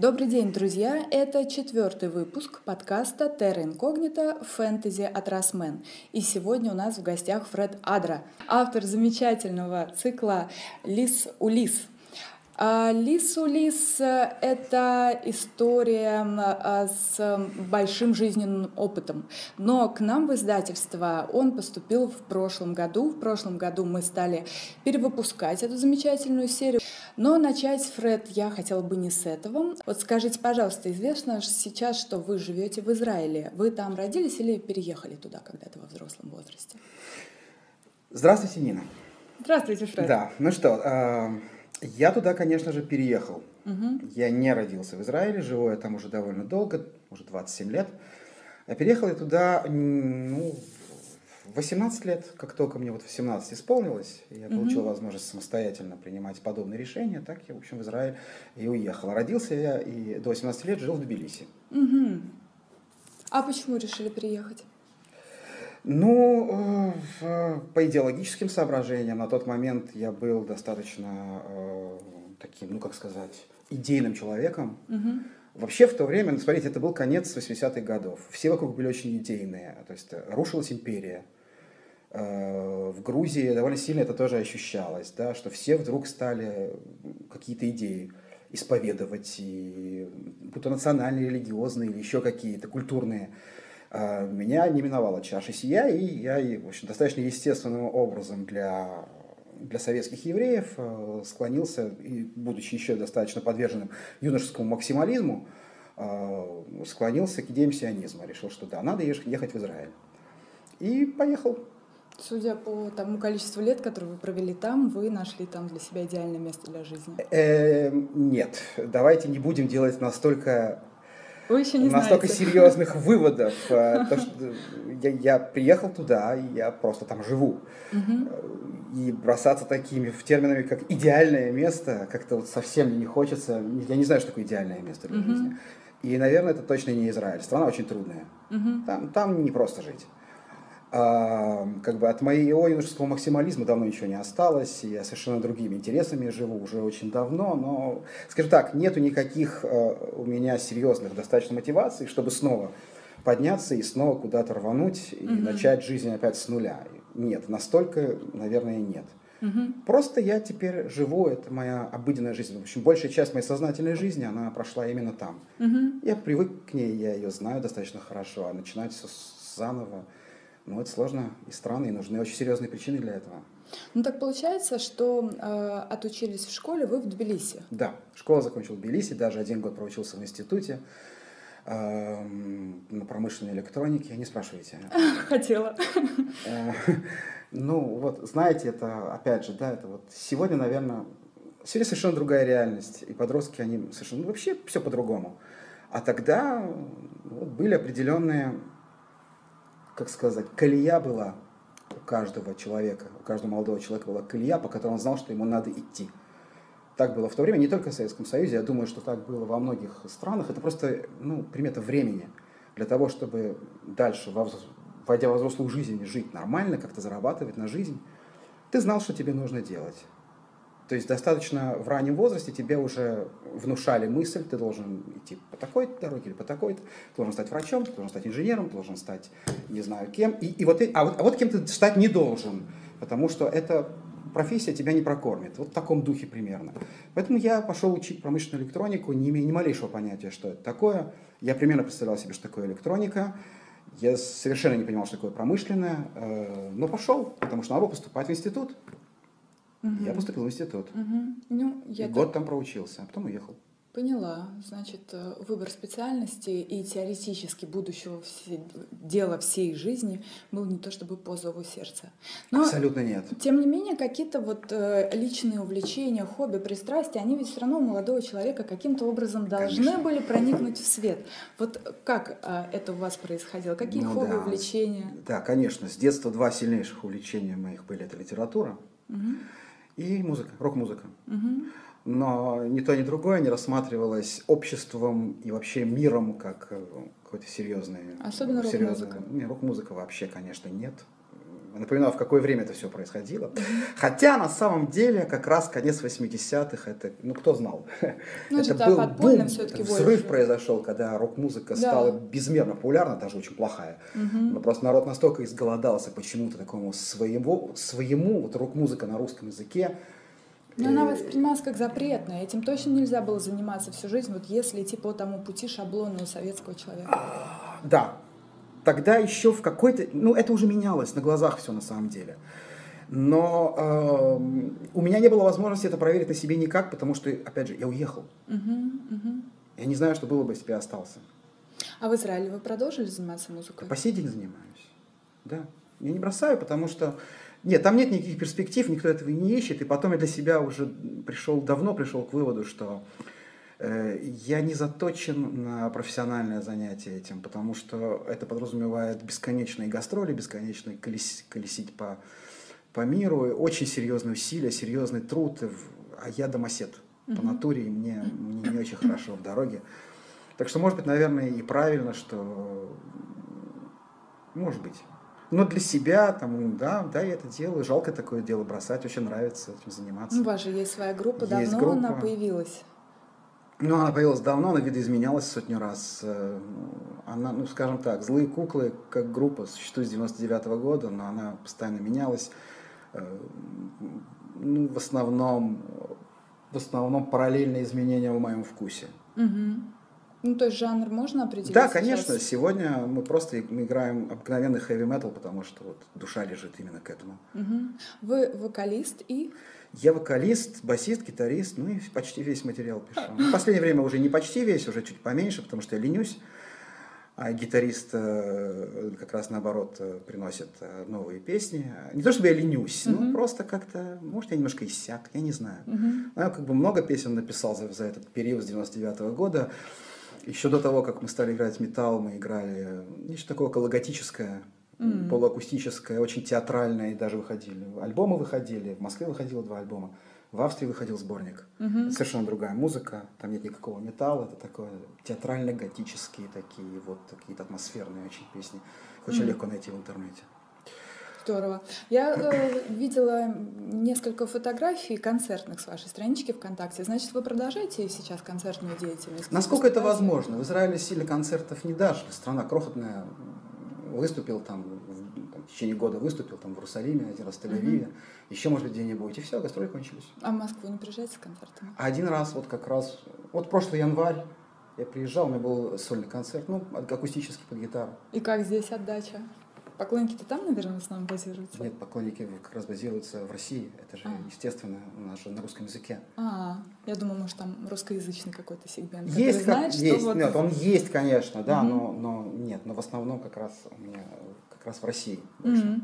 Добрый день, друзья! Это четвертый выпуск подкаста Terra Incognita Фэнтези от Росмен. И сегодня у нас в гостях Фред Адра, автор замечательного цикла «Лис Улис», а, Лис у Лис — это история а, с большим жизненным опытом. Но к нам в издательство он поступил в прошлом году. В прошлом году мы стали перевыпускать эту замечательную серию. Но начать, Фред, я хотела бы не с этого. Вот скажите, пожалуйста, известно сейчас, что вы живете в Израиле. Вы там родились или переехали туда когда-то во взрослом возрасте? Здравствуйте, Нина. Здравствуйте, Фред. Да, ну что, а, я туда, конечно же, переехал. Угу. Я не родился в Израиле, живу я там уже довольно долго, уже 27 лет. Я переехал я туда, ну, 18 лет, как только мне вот 18 исполнилось, я угу. получил возможность самостоятельно принимать подобные решения, так я, в общем, в Израиль и уехал. Родился я и до 18 лет жил в Тбилиси. Угу. А почему решили переехать? Ну, э, по идеологическим соображениям на тот момент я был достаточно э, таким, ну как сказать, идейным человеком. Угу. Вообще в то время, ну, смотрите, это был конец 80-х годов. Все вокруг были очень идейные. То есть э, рушилась империя. В Грузии довольно сильно это тоже ощущалось, да, что все вдруг стали какие-то идеи исповедовать, и, будь то национальные, религиозные или еще какие-то культурные. А, меня не миновала чаша сия, и я, в общем, достаточно естественным образом для, для советских евреев э, склонился, и, будучи еще достаточно подверженным юношескому максимализму, э, склонился к идеям сионизма. Решил, что да, надо ехать в Израиль. И поехал. Судя по тому количеству лет, которые вы провели там, вы нашли там для себя идеальное место для жизни? Э, нет, давайте не будем делать настолько вы еще не настолько знаете. серьезных выводов. Э, то, что я, я приехал туда, и я просто там живу. Угу. И бросаться такими в терминами, как идеальное место, как-то вот совсем не хочется. Я не знаю, что такое идеальное место для угу. жизни. И, наверное, это точно не Израиль. Страна очень трудная. Угу. Там, там не просто жить а, как бы от моего юношеского максимализма давно ничего не осталось, я совершенно другими интересами живу уже очень давно, но, скажем так, нету никаких а, у меня серьезных достаточно мотиваций, чтобы снова подняться и снова куда-то рвануть и mm начать жизнь опять с нуля. Нет, настолько, наверное, нет. mm Просто я теперь живу, это моя обыденная жизнь. В общем, большая часть моей сознательной жизни, она прошла именно там. mm Я привык к ней, я ее знаю достаточно хорошо, а начинать все заново, но это сложно и странно, и нужны очень серьезные причины для этого. Ну так получается, что э, отучились в школе вы в Тбилиси? Да, школу закончил в Тбилиси, даже один год проучился в институте э, на промышленной электронике. Не спрашивайте. Хотела. Э, ну вот, знаете, это опять же, да, это вот сегодня, наверное, сегодня совершенно другая реальность, и подростки, они совершенно, ну, вообще все по-другому. А тогда вот, были определенные как сказать, колея была у каждого человека, у каждого молодого человека была колея, по которой он знал, что ему надо идти. Так было в то время, не только в Советском Союзе, я думаю, что так было во многих странах. Это просто ну, примета времени для того, чтобы дальше, войдя во взрослую жизнь, жить нормально, как-то зарабатывать на жизнь. Ты знал, что тебе нужно делать. То есть достаточно в раннем возрасте тебе уже внушали мысль, ты должен идти по такой дороге или по такой, ты должен стать врачом, ты должен стать инженером, ты должен стать не знаю кем. И, и вот, а, вот, а вот кем ты стать не должен, потому что эта профессия тебя не прокормит. Вот в таком духе примерно. Поэтому я пошел учить промышленную электронику, не имея ни малейшего понятия, что это такое. Я примерно представлял себе, что такое электроника. Я совершенно не понимал, что такое промышленное, э, но пошел, потому что надо поступать в институт. Угу. Я поступил в институт. Угу. Ну, я и так... год там проучился, а потом уехал. Поняла. Значит, э, выбор специальности и теоретически будущего все, дела всей жизни был не то чтобы по зову сердца. Но, Абсолютно нет. Тем не менее, какие-то вот э, личные увлечения, хобби, пристрастия, они ведь все равно у молодого человека каким-то образом должны Конечно. были проникнуть в свет. Вот как э, это у вас происходило? Какие ну, хобби, да. увлечения? Да, конечно. С детства два сильнейших увлечения моих были. Это литература. Угу и музыка, рок-музыка. Угу. Но ни то, ни другое не рассматривалось обществом и вообще миром как э, какой-то серьезный... Особенно рок-музыка. Не, рок-музыка вообще, конечно, нет. Напоминаю, в какое время это все происходило. Хотя на самом деле как раз конец 80-х, это, ну кто знал? Ну, это что-то был бум, всё-таки взрыв больше. произошел, когда рок-музыка Да. стала безмерно популярна, даже очень плохая. Но просто народ настолько изголодался почему-то такому своему, своему вот рок-музыка на русском языке. Но она Э, воспринималась как запретная. Этим точно нельзя было заниматься всю жизнь, вот если идти по тому пути шаблонного советского человека. Да, тогда еще в какой-то... Ну, это уже менялось на глазах все на самом деле. Но эм, у меня не было возможности это проверить на себе никак, потому что, опять же, я уехал. Мгм, мгм. Я не знаю, что было бы, если бы я остался. А в Израиле вы продолжили заниматься музыкой? По сей день занимаюсь. Да. Я не бросаю, потому что... Нет, там нет никаких перспектив, никто этого не ищет. И потом я для себя уже пришел, давно пришел к выводу, что э, я не заточен на профессиональное занятие этим, потому что это подразумевает бесконечные гастроли, бесконечные колес- колесить по, по миру, очень серьезные усилия, серьезный труд. А я домосед по натуре, и мне, мне не очень хорошо в дороге. Так что, может быть, наверное, и правильно, что может быть. Но для себя, там, да, да, я это делаю. Жалко такое дело бросать, очень нравится этим заниматься. Ну, у вас же есть своя группа, Есть давно она группа. появилась. Ну, она появилась давно, она видоизменялась сотню раз. Э, Она, ну, скажем так, «Злые куклы» как группа существует с 99 года, но она постоянно менялась. Э, Ну, в основном, в основном параллельно изменениям в моем вкусе. Мгм. Ну, то есть жанр можно определить? Да, сейчас? конечно. Сегодня мы просто играем обыкновенный хэви метал, потому что вот душа лежит именно к этому. Мгм. Вы вокалист и... Я вокалист, басист, гитарист, ну и почти весь материал пишу. Ну, В последнее время уже не почти весь, уже чуть поменьше, потому что я ленюсь. А гитарист э, как раз наоборот э, приносит э, новые песни. Не то чтобы я ленюсь, Мгм. ну просто как-то, может, я немножко иссяк, я не знаю. Ну, Я как бы много песен написал за, за этот период с 99 года. Еще до того, как мы стали играть металл, мы играли нечто такое окологотическое, М. полуакустическое, очень театральное, и даже выходили. Альбомы выходили, в Москве выходило два альбома, в Австрии выходил сборник. Это совершенно другая музыка, там нет никакого металла, это такое театрально-готические такие вот какие-то атмосферные очень песни. Их очень Мгм. легко найти в интернете. Здорово. Я э, видела несколько фотографий концертных с вашей странички ВКонтакте. Значит, вы продолжаете сейчас концертную деятельность? Насколько это возможно? В Израиле сильно концертов не дашь. Страна крохотная. Выступил там, в, там, в течение года выступил там в Иерусалиме, один раз в Тель-Авиве, еще, может быть, где-нибудь. И все, гастроли кончились. А в Москву не приезжаете с концертами? Один раз, вот как раз, вот прошлый январь, я приезжал, у меня был сольный концерт, ну, акустический под гитару. И как здесь отдача? Поклонники-то там, наверное, в основном базируются? Нет, поклонники как раз базируются в России. Это же, А. естественно, у нас же на русском языке. А, я думаю, может, там русскоязычный какой-то сегмент, Есть, как- знает, есть, вот... нет, он есть, конечно, да, но, но нет, но в основном как раз у меня как раз в России. больше.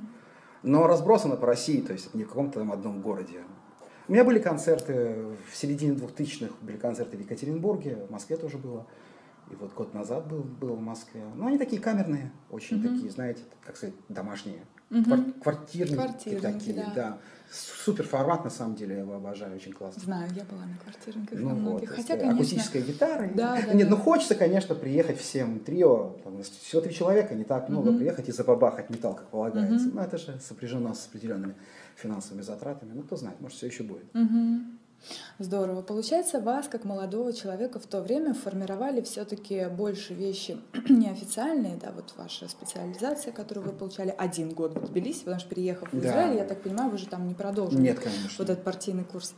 Но разбросано по России, то есть не в каком-то там одном городе. У меня были концерты в середине 2000-х, были концерты в Екатеринбурге, в Москве тоже было. И вот год назад был, был в Москве. Но они такие камерные, очень Мгм. такие, знаете, как сказать, домашние. Мгм. Квар- квартирники, Квартирники, такие, да. да. Супер формат, на самом деле, я его обожаю, очень классно. Знаю, я была на квартирниках Ну на вот, многих. то Хотя, есть, конечно, акустическая гитара. Да, да, Нет, да. ну хочется, конечно, приехать всем трио, там, всего три человека, не так много, Мгм. приехать и забабахать металл, как полагается. Мгм. Но это же сопряжено с определенными финансовыми затратами. Ну, кто знает, может, все еще будет. Мгм. Здорово. Получается, вас, как молодого человека, в то время формировали все-таки больше вещи неофициальные, да, вот ваша специализация, которую вы получали один год в Тбилиси, потому что переехав в Да. Израиль, я так понимаю, вы же там не продолжили Нет, конечно. вот этот партийный курс.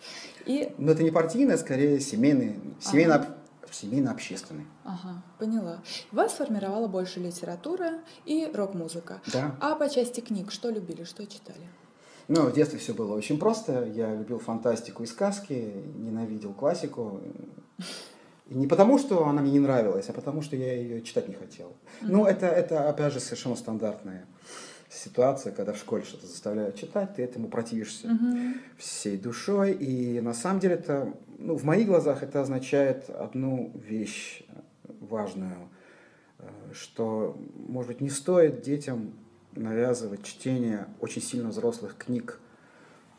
И, Но это не партийный, а скорее семейный, семейно, Ага. семейно-общественный. ага, поняла. Вас формировала больше литература и рок-музыка. Да. А по части книг, что любили, что читали? Ну, в детстве все было очень просто. Я любил фантастику и сказки, ненавидел классику. И не потому, что она мне не нравилась, а потому, что я ее читать не хотел. Ну, это, это, опять же, совершенно стандартная ситуация, когда в школе что-то заставляют читать, ты этому противишься всей душой. И на самом деле это, ну, в моих глазах это означает одну вещь важную, э, что, может быть, не стоит детям навязывать чтение очень сильно взрослых книг,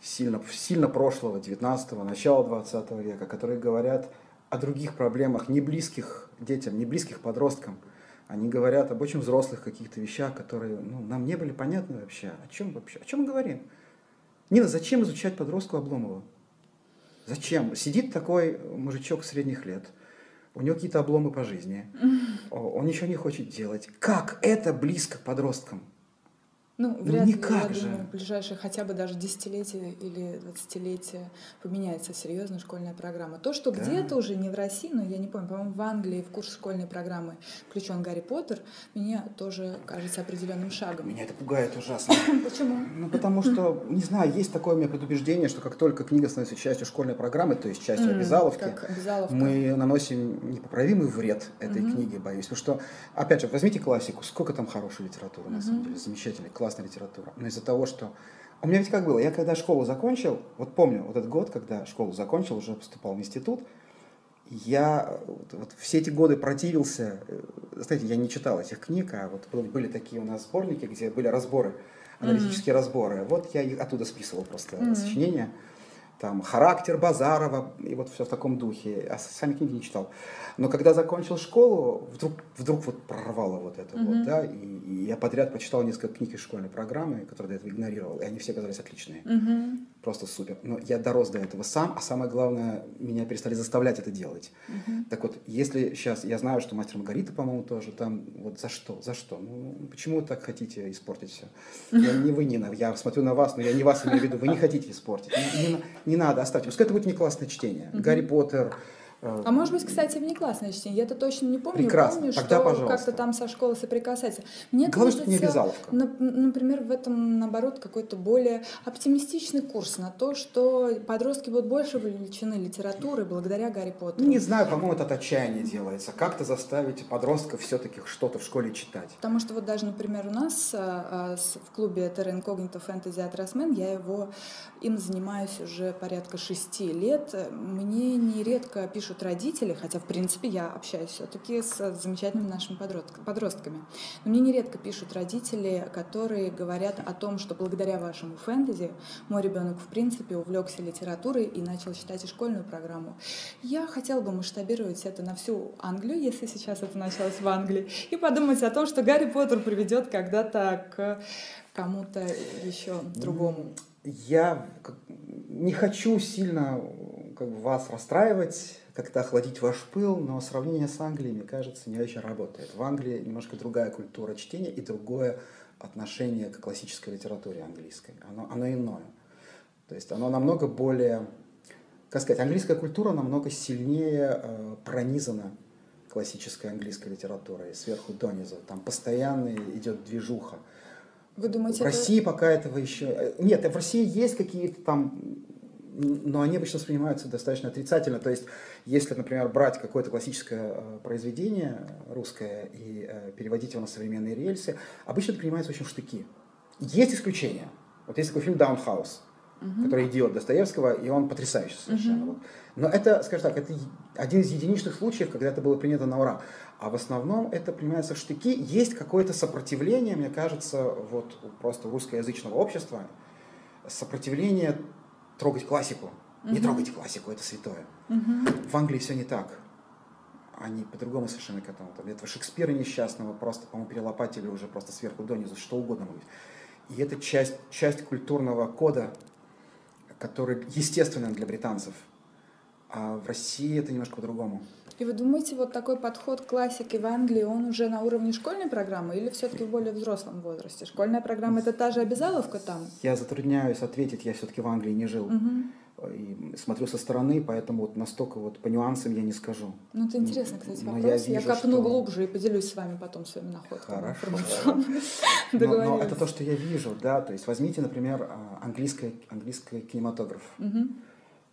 сильно, сильно прошлого, 19-го, начала 20 века, которые говорят о других проблемах, не близких детям, не близких подросткам, Они говорят об очень взрослых каких-то вещах, которые ну, нам не были понятны вообще. О чем вообще? О чем мы говорим? Нина, зачем изучать подростку Обломова? Зачем? Сидит такой мужичок средних лет, у него какие-то обломы по жизни, он ничего не хочет делать. Как это близко к подросткам? Ну, ну, вряд ну, никак ли, я же. думаю, в ближайшие хотя бы даже десятилетия или двадцатилетия поменяется серьезно школьная программа. То, что да. где-то уже не в России, но я не помню, по-моему, в Англии в курс школьной программы включен Гарри Поттер, мне тоже кажется определенным шагом. Меня это пугает ужасно. Почему? Ну, потому что, не знаю, есть такое у меня предубеждение, что как только книга становится частью школьной программы, то есть частью обязаловки, мы наносим непоправимый вред этой книге, боюсь. Потому что, опять же, возьмите классику, сколько там хорошей литературы, на самом деле, замечательной, классная литература. Но из-за того, что... У меня ведь как было, я когда школу закончил, вот помню вот этот год, когда школу закончил, уже поступал в институт, я вот, вот все эти годы противился, э, знаете, я не читал этих книг, а вот были такие у нас сборники, где были разборы, аналитические mm-hmm. разборы. Вот я их оттуда списывал просто mm-hmm. сочинения там характер Базарова и вот все в таком духе. А сами книги не читал. Но когда закончил школу, вдруг, вдруг вот прорвало вот это mm-hmm. вот, да, и, и я подряд почитал несколько книг из школьной программы, которые до этого игнорировал, и они все оказались отличные. Mm-hmm. Просто супер. Но я дорос до этого сам, а самое главное, меня перестали заставлять это делать. Mm-hmm. Так вот, если сейчас, я знаю, что мастер Маргарита, по-моему, тоже там, вот за что, за что? Ну, почему вы так хотите испортить все? Я не вы, Нина, я смотрю на вас, но я не вас имею в виду, вы не хотите испортить. Не, не, не надо, оставьте. Пускай это будет не классное чтение. Mm-hmm. Гарри Поттер, а может быть, кстати, внеклассное чтение. Я это точно не помню. Прекрасно. Помню, Тогда, что как-то там со школы соприкасается. Мне Главное, кажется, что не обязаловка. Например, в этом, наоборот, какой-то более оптимистичный курс на то, что подростки будут больше вовлечены литературой благодаря Гарри Поттеру. Не знаю, по-моему, это от отчаяния делается. Как-то заставить подростков все-таки что-то в школе читать. Потому что вот даже, например, у нас а, а, в клубе Terra Incognito Fantasy Atrasmen, я его им занимаюсь уже порядка шести лет. Мне нередко пишут пишут родители, хотя, в принципе, я общаюсь все-таки с замечательными нашими подростками. Но мне нередко пишут родители, которые говорят о том, что благодаря вашему фэнтези мой ребенок, в принципе, увлекся литературой и начал читать и школьную программу. Я хотела бы масштабировать это на всю Англию, если сейчас это началось в Англии, и подумать о том, что Гарри Поттер приведет когда-то к кому-то еще другому. Я не хочу сильно как бы, вас расстраивать как-то охладить ваш пыл, но сравнение с Англией, мне кажется, не очень работает. В Англии немножко другая культура чтения и другое отношение к классической литературе английской. Оно, оно иное. То есть оно намного более, как сказать, английская культура намного сильнее э, пронизана классической английской литературой сверху донизу. Там постоянно идет движуха. Вы думаете, в России это... пока этого еще... Э, нет, в России есть какие-то там но они обычно воспринимаются достаточно отрицательно. То есть, если, например, брать какое-то классическое э, произведение русское и э, переводить его на современные рельсы, обычно это принимается очень в штыки. Есть исключения. Вот есть такой фильм «Даунхаус», угу. который «Идиот» Достоевского, и он потрясающий совершенно. Угу. Но это, скажем так, это один из единичных случаев, когда это было принято на ура. А в основном это принимается в штыки. Есть какое-то сопротивление, мне кажется, вот просто русскоязычного общества, сопротивление трогать классику. Угу. Не трогайте классику, это святое. Угу. В Англии все не так. Они по-другому совершенно к этому. Там, этого Шекспира несчастного просто, по-моему, перелопатили уже просто сверху донизу, что угодно будет. И это часть, часть культурного кода, который естественен для британцев. А в России это немножко по-другому. И вы думаете, вот такой подход к классике в Англии, он уже на уровне школьной программы или все-таки в более взрослом возрасте? Школьная программа это та же обязаловка там? Я затрудняюсь ответить, я все-таки в Англии не жил. Угу. И смотрю со стороны, поэтому вот настолько вот по нюансам я не скажу. Ну, это интересно, кстати, вопрос. я, вижу, я копну что... глубже и поделюсь с вами потом своими находками. Хорошо. но, но это то, что я вижу, да. То есть возьмите, например, а, английский, английский кинематограф. Угу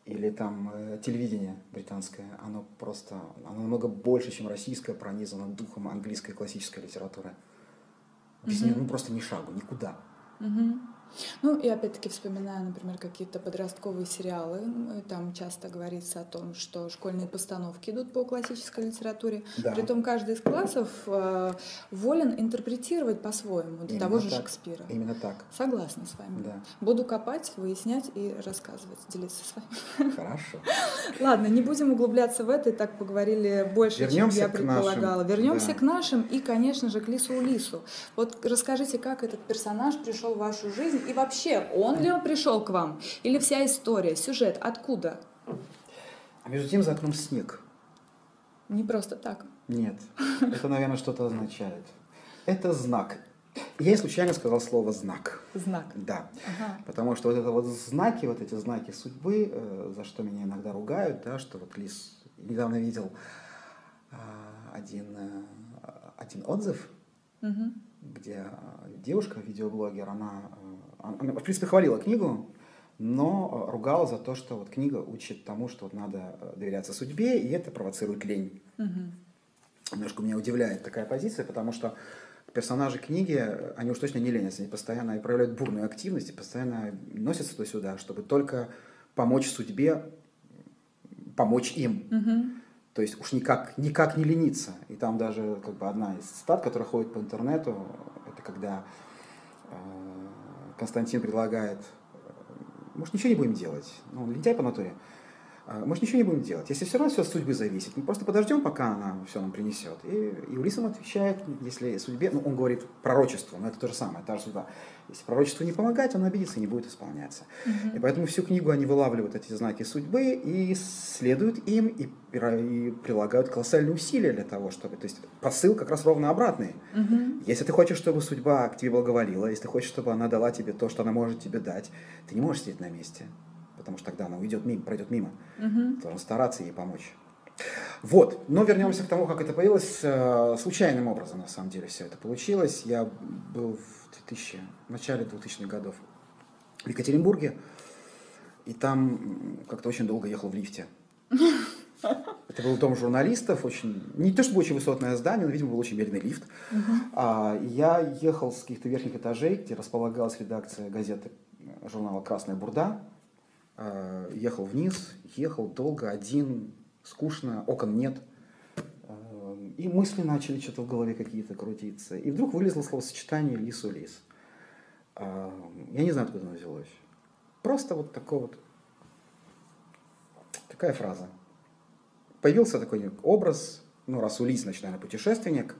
или там э, телевидение британское, оно просто, оно намного больше, чем российское, пронизано духом английской классической литературы. Без mm-hmm. нее ну, просто ни шагу, никуда. Mm-hmm. Ну и опять-таки вспоминая, например, какие-то подростковые сериалы, там часто говорится о том, что школьные постановки идут по классической литературе. Да. Притом каждый из классов э, волен интерпретировать по-своему, до того же так. Шекспира. Именно так. Согласна с вами. Да. Буду копать, выяснять и рассказывать, делиться с вами. Хорошо. Ладно, не будем углубляться в это, и так поговорили больше, Вернемся чем я предполагала. Нашим. Вернемся да. к нашим и, конечно же, к Лису Улису. Вот расскажите, как этот персонаж пришел в вашу жизнь и вообще, он ли он пришел к вам? Или вся история, сюжет, откуда? А между тем за окном снег. Не просто так. Нет. Это, наверное, что-то означает. Это знак. Я случайно сказал слово знак. Знак. Да. Ага. Потому что вот это вот знаки, вот эти знаки судьбы, э, за что меня иногда ругают, да, что вот Лис недавно видел э, один, э, один отзыв, угу. где девушка, видеоблогер, она она, в принципе, хвалила книгу, но э, ругала за то, что вот книга учит тому, что вот надо э, доверяться судьбе, и это провоцирует лень. Угу. Немножко меня удивляет такая позиция, потому что персонажи книги, э, они уж точно не ленятся, они постоянно проявляют бурную активность и постоянно носятся туда-сюда, чтобы только помочь судьбе, помочь им. Угу. То есть уж никак, никак не лениться. И там даже как бы одна из цитат, которая ходит по интернету, это когда Константин предлагает, может, ничего не будем делать. Ну, он лентяй по натуре. А, может, ничего не будем делать. Если все равно все от судьбы зависит, мы просто подождем, пока она все нам принесет. И, и Улисом отвечает, если судьбе, ну, он говорит пророчество, но это то же самое, та же судьба. Если пророчеству не помогать, он обидится и не будет исполняться. Угу. И поэтому всю книгу они вылавливают эти знаки судьбы и следуют им, и, и прилагают колоссальные усилия для того, чтобы... То есть посыл как раз ровно обратный. Угу. Если ты хочешь, чтобы судьба к тебе благоволила, если ты хочешь, чтобы она дала тебе то, что она может тебе дать, ты не можешь сидеть на месте потому что тогда она уйдет мимо, пройдет мимо. Угу. Должен стараться ей помочь. Вот, но вернемся к тому, как это появилось. Э, случайным образом, на самом деле, все это получилось. Я был в 2000, в начале 2000-х годов в Екатеринбурге, и там как-то очень долго ехал в лифте. Это был дом журналистов, очень, не то чтобы очень высотное здание, но, видимо, был очень медленный лифт. Uh-huh. А, я ехал с каких-то верхних этажей, где располагалась редакция газеты журнала «Красная бурда», Э, ехал вниз, ехал долго, один, скучно, окон нет. Э, и мысли начали что-то в голове какие-то крутиться. И вдруг вылезло словосочетание «лису-лис». Э, я не знаю, откуда оно взялось. Просто вот такой вот, такая фраза. Появился такой образ, ну, раз у лис, значит, наверное, путешественник,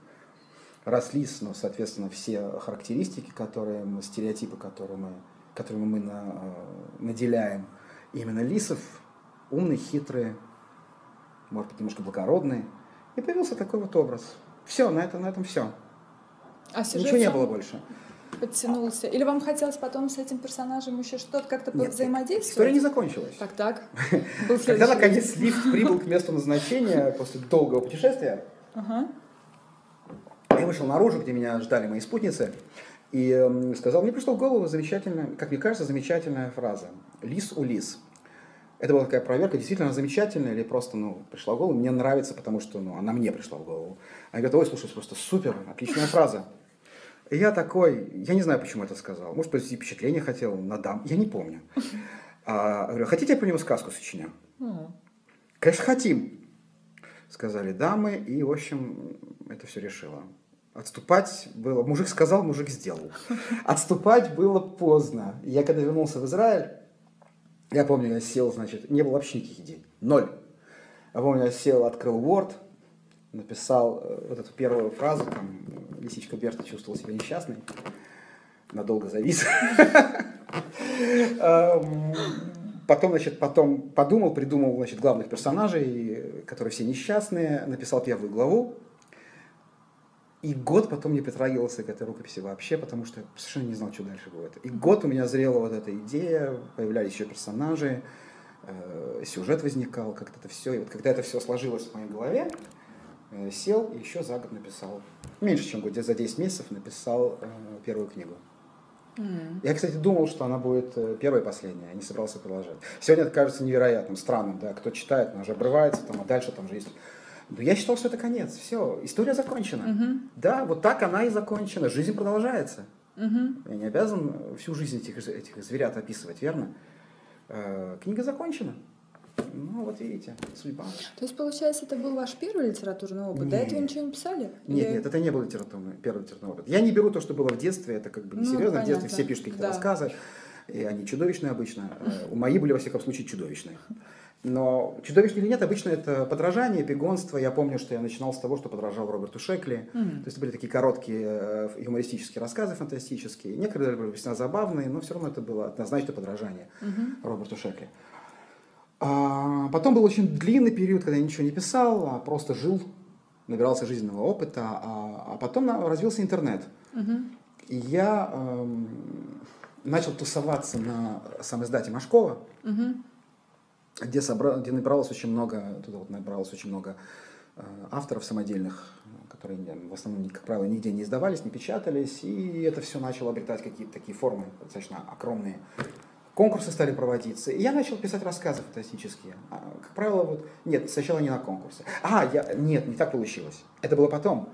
раз лис, ну, соответственно, все характеристики, которые мы, стереотипы, которые мы, которыми мы на, наделяем – именно лисов, умный, хитрый, может быть, немножко благородный. И появился такой вот образ. Все, на, это, на этом все. А Ничего не было больше. Подтянулся. Или вам хотелось потом с этим персонажем еще что-то как-то Нет, взаимодействовать? История не закончилась. Так, так. Когда наконец лифт прибыл к месту назначения после долгого путешествия, я вышел наружу, где меня ждали мои спутницы, и сказал, мне пришла в голову замечательная, как мне кажется, замечательная фраза. Лис у лис. Это была такая проверка, действительно замечательная или просто, ну, пришла в голову. Мне нравится, потому что, ну, она мне пришла в голову. Они говорят, ой, слушай, просто супер, отличная фраза. И я такой, я не знаю, почему это сказал. Может, произвести впечатление хотел на дам, я не помню. А, говорю, хотите, я про него сказку сочиню? Конечно, хотим, сказали дамы, и, в общем, это все решило. Отступать было... Мужик сказал, мужик сделал. Отступать было поздно. Я когда вернулся в Израиль, я помню, я сел, значит, не было вообще никаких идей. Ноль. Я помню, я сел, открыл Word, написал э, вот эту первую фразу, там, лисичка Берта чувствовал себя несчастной, надолго завис. Эм, потом, значит, потом подумал, придумал, значит, главных персонажей, которые все несчастные, написал первую главу, и год потом не притрагивался к этой рукописи вообще, потому что я совершенно не знал, что дальше будет. И год у меня зрела вот эта идея, появлялись еще персонажи, э, сюжет возникал, как-то это все. И вот когда это все сложилось в моей голове, э, сел и еще за год написал, меньше, чем год, за 10 месяцев написал э, первую книгу. Mm. Я, кстати, думал, что она будет э, первой и последняя, я не собирался продолжать. Сегодня это кажется невероятным, странным, да, кто читает, она уже обрывается, там, а дальше там же есть но я считал, что это конец. Все, история закончена. Угу. Да, вот так она и закончена. Жизнь продолжается. Угу. Я не обязан всю жизнь этих, этих зверят описывать, верно? Э, книга закончена. Ну, вот видите, судьба. То есть, получается, это был ваш первый литературный опыт? Нет. До этого ничего не писали? Нет, Или- нет, это не был литературный, первый литературный опыт. Я не беру то, что было в детстве, это как бы Ну, несерьезно. в детстве все пишут какие-то Да. рассказы, и они чудовищные обычно. Э, У мои были, во всяком случае, чудовищные. Но чудовищные или нет, обычно это подражание, пигонство. Я помню, что я начинал с того, что подражал Роберту Шекли. Мгм. То есть это были такие короткие э, юмористические рассказы фантастические. Некоторые были весьма забавные, но все равно это было однозначно подражание Мгм. Роберту Шекли. А потом был очень длинный период, когда я ничего не писал, а просто жил, набирался жизненного опыта. А, а потом развился интернет. Мгм. И я эм, начал тусоваться на самоиздате Машкова, Мгм. Где, собра... где набралось очень много, туда вот набралось очень много э, авторов самодельных, которые в основном, как правило, нигде не издавались, не печатались, и это все начало обретать какие-то такие формы достаточно огромные. Конкурсы стали проводиться, и я начал писать рассказы фантастические. А, Как правило, вот... Нет, сначала не на конкурсе. А, я... нет, не так получилось. Это было потом.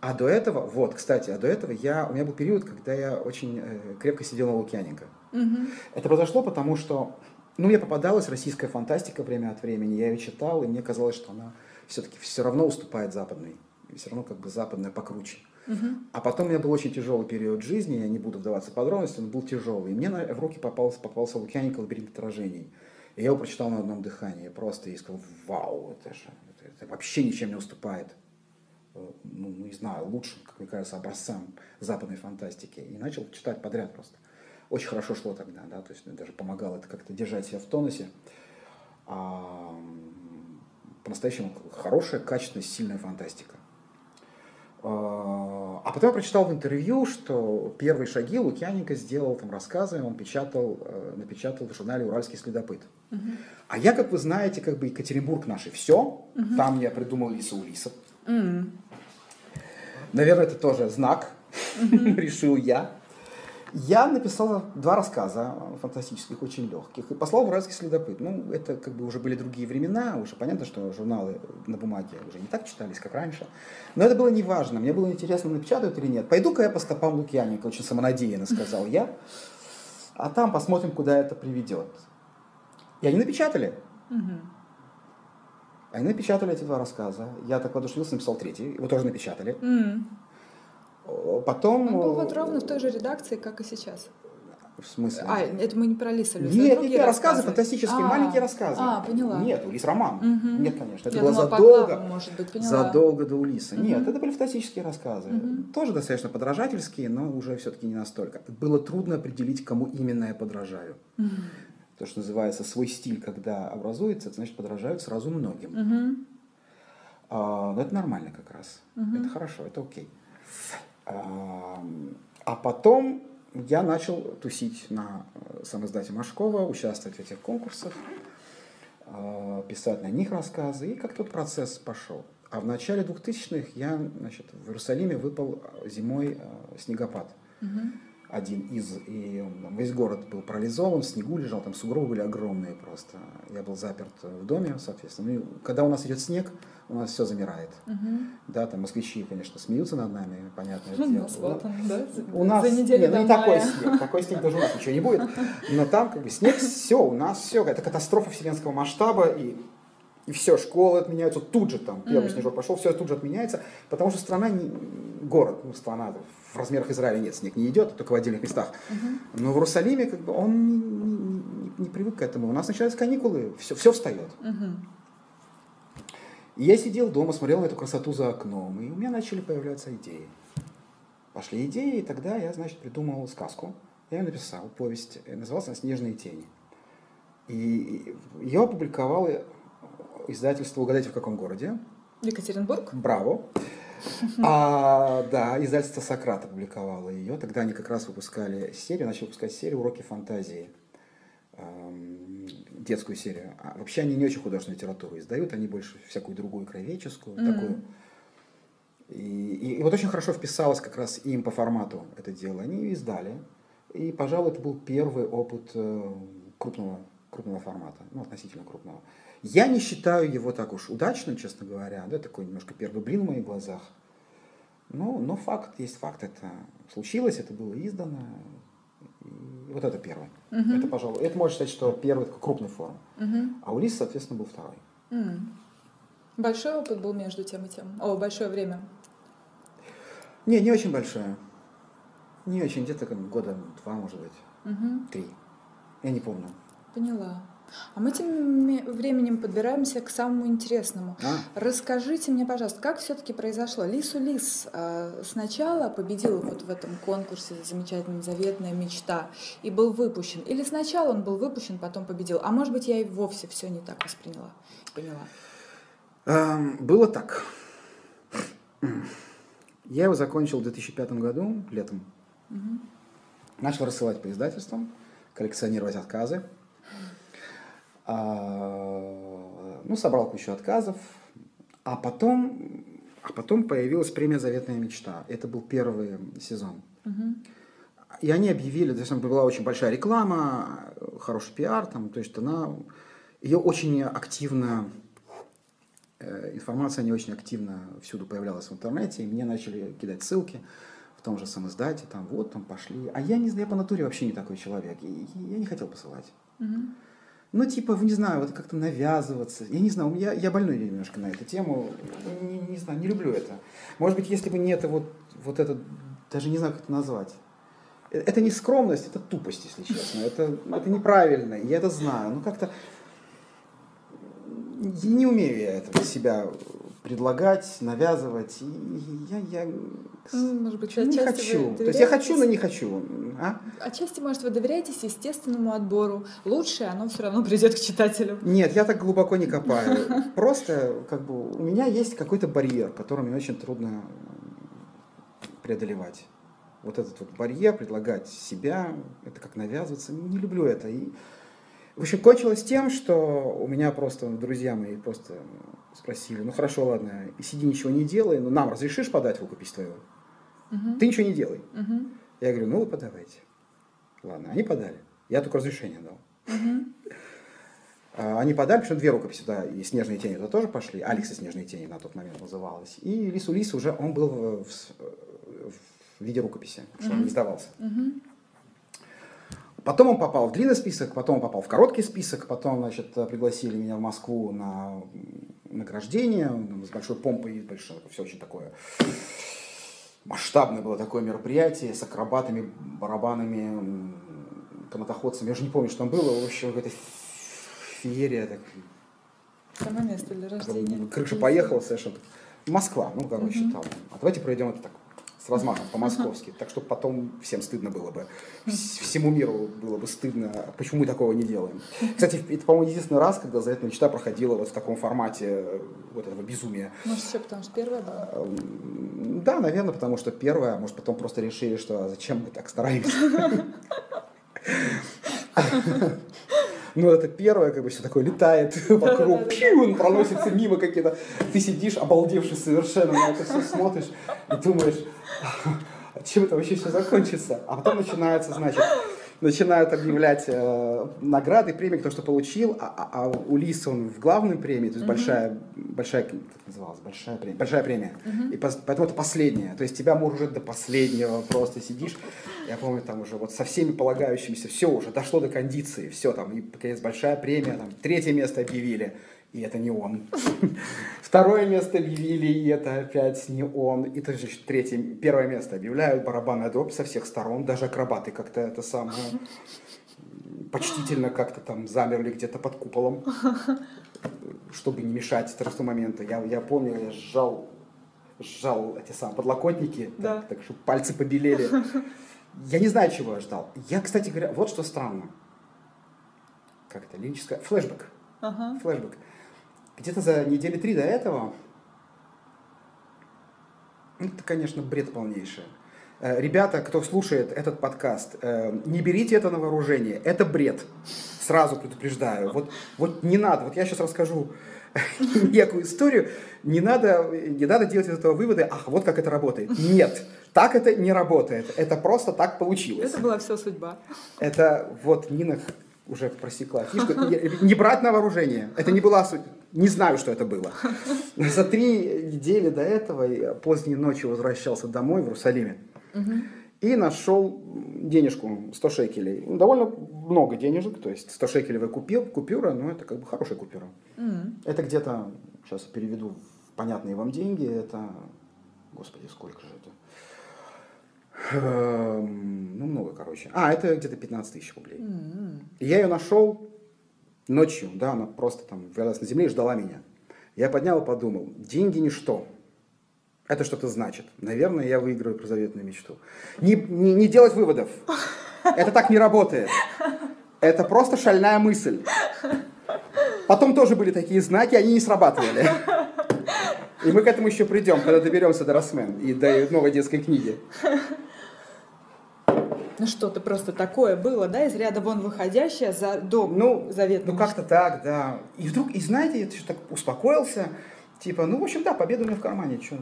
А до этого, вот, кстати, а до этого я, у меня был период, когда я очень э, крепко сидел на Лукьяненко. Мгм. Это произошло потому, что ну, мне попадалась российская фантастика время от времени, я ее читал, и мне казалось, что она все-таки все равно уступает западной. И все равно как бы западная покруче. Мгм. А потом у меня был очень тяжелый период жизни, я не буду вдаваться в подробности, он был тяжелый. И мне на- в руки попался, попался Лукьяненко «Лабиринт отражений». И я его прочитал на одном дыхании, просто и сказал, вау, это же это, это вообще ничем не уступает. э, Ну, не знаю, лучшим, как мне кажется, образцам западной фантастики. И начал читать подряд просто. Очень хорошо шло тогда, да, то есть мне даже помогало это как-то держать себя в тонусе. А, по-настоящему хорошая, качественная, сильная фантастика. А а потом я прочитал в интервью, что первые шаги Лукьяненко сделал там рассказы, он печатал, э, напечатал в журнале «Уральский следопыт». Мгм. А я, как вы знаете, как бы Екатеринбург наш и все. Там я придумал Лиса Улиса. М. Наверное, это тоже знак, решил я. Я написал два рассказа фантастических, очень легких, и послал в «Уральский следопыт». Ну, это как бы уже были другие времена, уже понятно, что журналы на бумаге уже не так читались, как раньше. Но это было не важно, мне было интересно, напечатают или нет. «Пойду-ка я по стопам Лукьяненко», очень самонадеянно сказал я. А там посмотрим, куда это приведет. И они напечатали. Они напечатали эти два рассказа. Я так воодушевился, написал третий. Его тоже напечатали. Потом... Он был вот ровно в той же редакции, как и сейчас. В смысле? А, это мы не про Лиса Люса, Нет, нет, рассказы фантастические, А, маленькие рассказы. А, поняла. Нет, Улис роман. Мгм. Нет, конечно. Это Я было думала, задолго, главам, может быть, поняла. задолго до Улиса. Мгм. Нет, это были фантастические рассказы. Мгм. Тоже достаточно подражательские, но уже все-таки не настолько. Было трудно определить, кому именно я подражаю. Мгм. То, что называется свой стиль, когда образуется, это значит подражают сразу многим. Мгм. А, но это нормально как раз. Мгм. Это хорошо, это окей. А, потом я начал тусить на э, самоиздате Машкова, участвовать в этих конкурсах, а, писать на них рассказы, и как тот процесс пошел. А в начале 2000-х я значит, в Иерусалиме выпал э, зимой э, снегопад. Один из, и там весь город был парализован, в снегу лежал, там сугробы были огромные просто. Я был заперт в доме, соответственно. Ну, и когда у нас идет снег, у нас все замирает. Мгм. Да, там москвичи, конечно, смеются над нами, понятное У дело. он, да, У нас за неделю нет, до ну, не такой снег, такой снег даже у нас ничего не будет. Но там как бы снег, все, у нас все, это катастрофа вселенского масштаба, и, и все, школы отменяются тут же, там, первый Мгм. снежок пошел, все тут же отменяется, потому что страна, не, город, ну, страна, в размерах Израиля нет, снег не идет, только в отдельных местах. Мгм. Но в Иерусалиме как бы он не, не- не- не привык к этому. У нас начинаются каникулы, все, все встает. Мгм. И я сидел дома, смотрел на эту красоту за окном, и у меня начали появляться идеи. Пошли идеи, и тогда я, значит, придумал сказку. Я ее написал, повесть, э, называлась она «Снежные тени». И ее опубликовало издательство, угадайте, в каком городе? Екатеринбург? Браво. А, да, издательство «Сократ» опубликовало ее. Тогда они как раз выпускали серию, начали выпускать серию «Уроки фантазии». Детскую серию. А вообще они не очень художественную литературу издают, они больше всякую другую кровеческую, Мгм. такую. И, и- и вот очень хорошо вписалось как раз им по формату это дело. Они издали. И, пожалуй, это был первый опыт э, крупного, крупного формата, ну, относительно крупного. Я не считаю его так уж удачным, честно говоря. Да, такой немножко первый блин в моих глазах. Ну, но факт есть факт. Это случилось, это было издано. Вот это первый. Мгм. Это, пожалуй, это можно считать, что первый такой крупный форум. Мгм. А Улис, соответственно, был второй. М. Большой опыт был между тем и тем. О, большое время. Не, не очень большое. Не очень, где-то года два, может быть, Мгм. три. Я не помню. Поняла. А мы тем ме- временем подбираемся к самому интересному. А, Расскажите мне, пожалуйста, как все-таки произошло? Лису Лис э, сначала победил вот в этом конкурсе замечательная заветная мечта и был выпущен, или сначала он был выпущен, потом победил? А может быть, я и вовсе все не так восприняла, поняла. Эм, Было так. Я его закончил в 2005 году, летом. Мгм. Начал рассылать по издательствам, коллекционировать отказы. А, Ну, собрал кучу отказов. А потом, а потом появилась премия «Заветная мечта». Это был первый сезон. Мгм. И они объявили, то есть там была очень большая реклама, хороший пиар, там, то есть она, ее очень активно, э, информация не очень активно всюду появлялась в интернете, и мне начали кидать ссылки в том же самоиздате, там вот, там пошли. А я не знаю, я по натуре вообще не такой человек, и, я не хотел посылать. Мгм. Ну, типа, не знаю, вот как-то навязываться. Я не знаю, я, я больной немножко на эту тему. Не, не знаю, не люблю это. Может быть, если бы не это вот, вот это, даже не знаю, как это назвать. Э, Это не скромность, это тупость, если честно. Это, это неправильно, я это знаю. Ну, как-то... Не умею я это себя предлагать, навязывать. И я, я Ну, может быть, не хочу. То есть я хочу, но не хочу. А? Отчасти, может, вы доверяетесь естественному отбору. Лучшее, оно все равно придет к читателю. Нет, я так глубоко не копаю. Просто как бы у меня есть какой-то барьер, который мне очень трудно преодолевать. Вот этот вот барьер, предлагать себя, это как навязываться, не люблю это. И, в общем, кончилось тем, что у меня просто друзья мои просто спросили, ну хорошо, ладно, сиди ничего не делай, но нам разрешишь подать рукопись твою? Мгм. Ты ничего не делай. Мгм. Я говорю, ну вы подавайте. Ладно, они подали. Я только разрешение дал. А, Они подали, причем две рукописи, да, и «Снежные тени» туда тоже пошли. «Алекс и снежные тени» на тот момент называлась. И «Лису Лис» уже, он был в, в- в виде рукописи, что он не издавался. Мгм. Потом он попал в длинный список, потом он попал в короткий список, потом, значит, пригласили меня в Москву на награждение с большой помпой, большое, все очень такое масштабное было такое мероприятие с акробатами, барабанами, канатоходцами. Я уже не помню, что там было. В общем, какая-то феерия. Так, Самое место для рождения. крыша поехала совершенно. Москва, ну, короче, там. А давайте проведем это так, размахом, по-московски. Так, чтобы потом всем стыдно было бы. Вс- Всему миру было бы стыдно, почему мы такого не делаем. Кстати, это, по-моему, единственный раз, когда «Заветная мечта» проходила вот в таком формате э, вот этого безумия. Может, еще потому что первая была? Эм, Да, наверное, потому что первое, а может, потом просто решили, что а зачем мы так стараемся. Ну, это первое, как бы все такое летает вокруг, пью, он проносится мимо какие-то. Ты сидишь, обалдевший совершенно, на это все смотришь и думаешь, «А чем это вообще все закончится? А потом начинается, значит, начинают объявлять э, награды, премии, кто что получил, а, а- а у Лиса он в главной премии, то есть большая, большая, как называлась, большая премия, большая премия. И пос- поэтому это последняя. То есть тебя может до последнего просто сидишь. Я помню, там уже вот со всеми полагающимися, все уже дошло до кондиции, все там, и наконец большая премия, там третье место объявили. И это не он. Второе место объявили, и это опять не он. И то есть третье, первое место объявляют, барабанная дробь со всех сторон, даже акробаты как-то это самое почтительно как-то там замерли где-то под куполом, чтобы не мешать торжеству момента. Я, я помню, я сжал, сжал эти самые подлокотники, Да. так, так, чтобы пальцы побелели. Я не знаю, чего я ждал. Я, кстати говоря, вот что странно. Как это, лирическое? Флэшбэк. Ага. Флэшбэк. Где-то за недели три до этого, ну, это, конечно, бред полнейший. Э, Ребята, кто слушает этот подкаст, э, не берите это на вооружение. Это бред. Сразу предупреждаю. Вот, вот не надо. Вот я сейчас расскажу некую историю. Не надо, не надо делать из этого выводы, ах, вот как это работает. Нет, так это не работает. Это просто так получилось. Это была все судьба. Это вот Нина, уже просекла фишку. Не брать на вооружение. Это не была суть. Не знаю, что это было. За три недели до этого я поздней ночью возвращался домой в Иерусалиме. И нашел денежку 100 шекелей. Ну, довольно много денежек, то есть 100 шекелей купил, купюра, но это как бы хорошая купюра. Это где-то, сейчас переведу в понятные вам деньги, это, господи, сколько же это? Эм, ну, много, короче. А, это где-то 15 тысяч рублей. Mm-hmm. я ее нашел ночью, да, она просто там валялась на земле и ждала меня. Я поднял и подумал, деньги ничто. Это что-то значит. Наверное, я выиграю про заветную мечту. Не, не, не делать выводов. Это так не работает. Это просто шальная мысль. Потом тоже были такие знаки, они не срабатывали. И мы к этому еще придем, когда доберемся до Росмен и до новой детской книги. Ну что-то просто такое было, да, из ряда вон выходящее за дом ну, заветный. Ну как-то так, да. И вдруг, и знаете, я еще так успокоился, типа, ну в общем, да, победа у меня в кармане, что.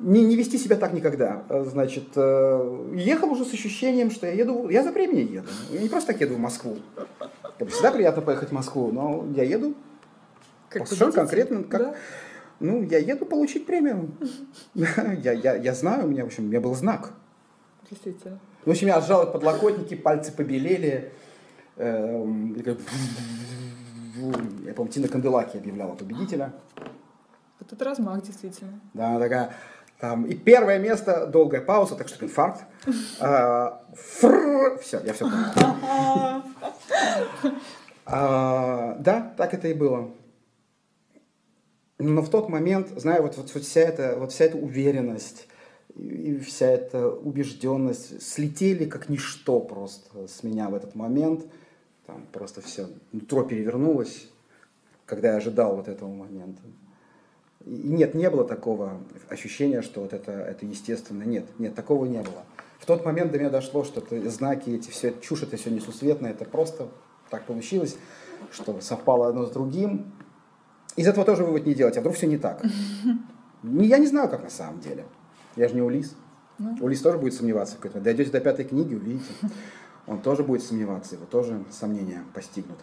Не, не вести себя так никогда. Значит, э, ехал уже с ощущением, что я еду, я за времени еду. Я не просто так еду в Москву. Всегда приятно поехать в Москву, но я еду как совершенно конкретно, как, да? ну, я еду получить премию. я, я, я знаю, у меня, в общем, у меня был знак. Действительно. В общем, я сжал подлокотники, пальцы побелели. Эм, я помню, Тина Канделаки объявляла победителя. Вот это размах, действительно. Да, такая. Там, и первое место, долгая пауза, так что инфаркт. А, все, я все понял. А, да, так это и было. Но в тот момент, знаю, вот, вот, вот, вся, эта, вот вся эта уверенность, и вся эта убежденность слетели как ничто просто с меня в этот момент. Там просто все, нутро перевернулось, когда я ожидал вот этого момента. И нет, не было такого ощущения, что вот это, это естественно. Нет, нет, такого не было. В тот момент до меня дошло, что это знаки, эти все чушь, это все несусветное, это просто так получилось, что совпало одно с другим. Из этого тоже вывод не делать, а вдруг все не так. Я не знаю, как на самом деле. Я же не Улис. Ну. Улис тоже будет сомневаться. Дойдете до пятой книги, увидите. Он тоже будет сомневаться, его тоже сомнения постигнут.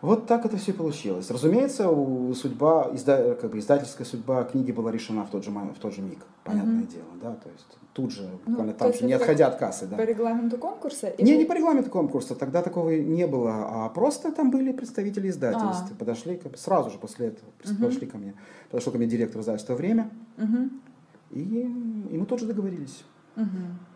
Вот так это все получилось. Разумеется, судьба, изда, как бы издательская судьба книги была решена в тот же, в тот же миг, понятное mm-hmm. дело, да, то есть тут же, ну, буквально ну, там же, не отходя от кассы, да. По регламенту конкурса? Или... Не, не по регламенту конкурса, тогда такого не было, а просто там были представители издательств, а. подошли как бы, сразу же после этого, mm-hmm. подошли ко мне, подошел ко мне директор издательства «Время», mm-hmm. и, и мы тоже договорились. Mm-hmm.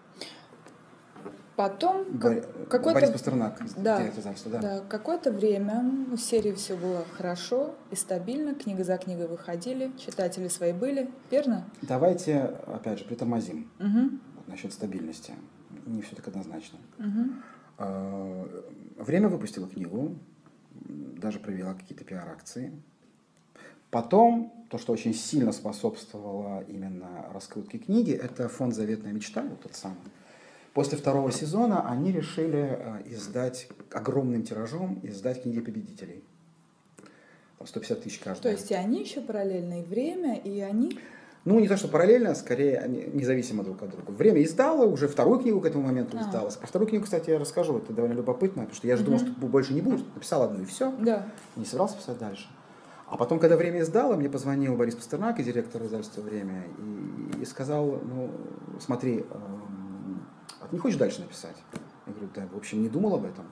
Потом Борис какое-то... Пастернак, да, да. да, какое-то время в серии все было хорошо и стабильно, книга за книгой выходили, читатели свои были, верно? Давайте, опять же, притормозим угу. вот насчет стабильности. Не все так однозначно. Угу. Время выпустило книгу, даже провела какие-то пиар-акции. Потом, то, что очень сильно способствовало именно раскрутке книги, это фонд «Заветная мечта», вот тот самый, После второго сезона они решили э, издать огромным тиражом, издать книги победителей. Там 150 тысяч каждая. То есть и они еще параллельно, и время, и они... Ну, не то, что параллельно, а скорее они независимо друг от друга. Время издало, уже вторую книгу к этому моменту а. издалось. Про вторую книгу, кстати, я расскажу, это довольно любопытно, потому что я же угу. думал, что больше не будет. Написал одну и все. Да. Не собирался писать дальше. А потом, когда время издало, мне позвонил Борис Пастернак, директор издательства «Время», и, и сказал, ну, смотри, эм, не хочешь дальше написать? Я говорю, да, в общем, не думал об этом.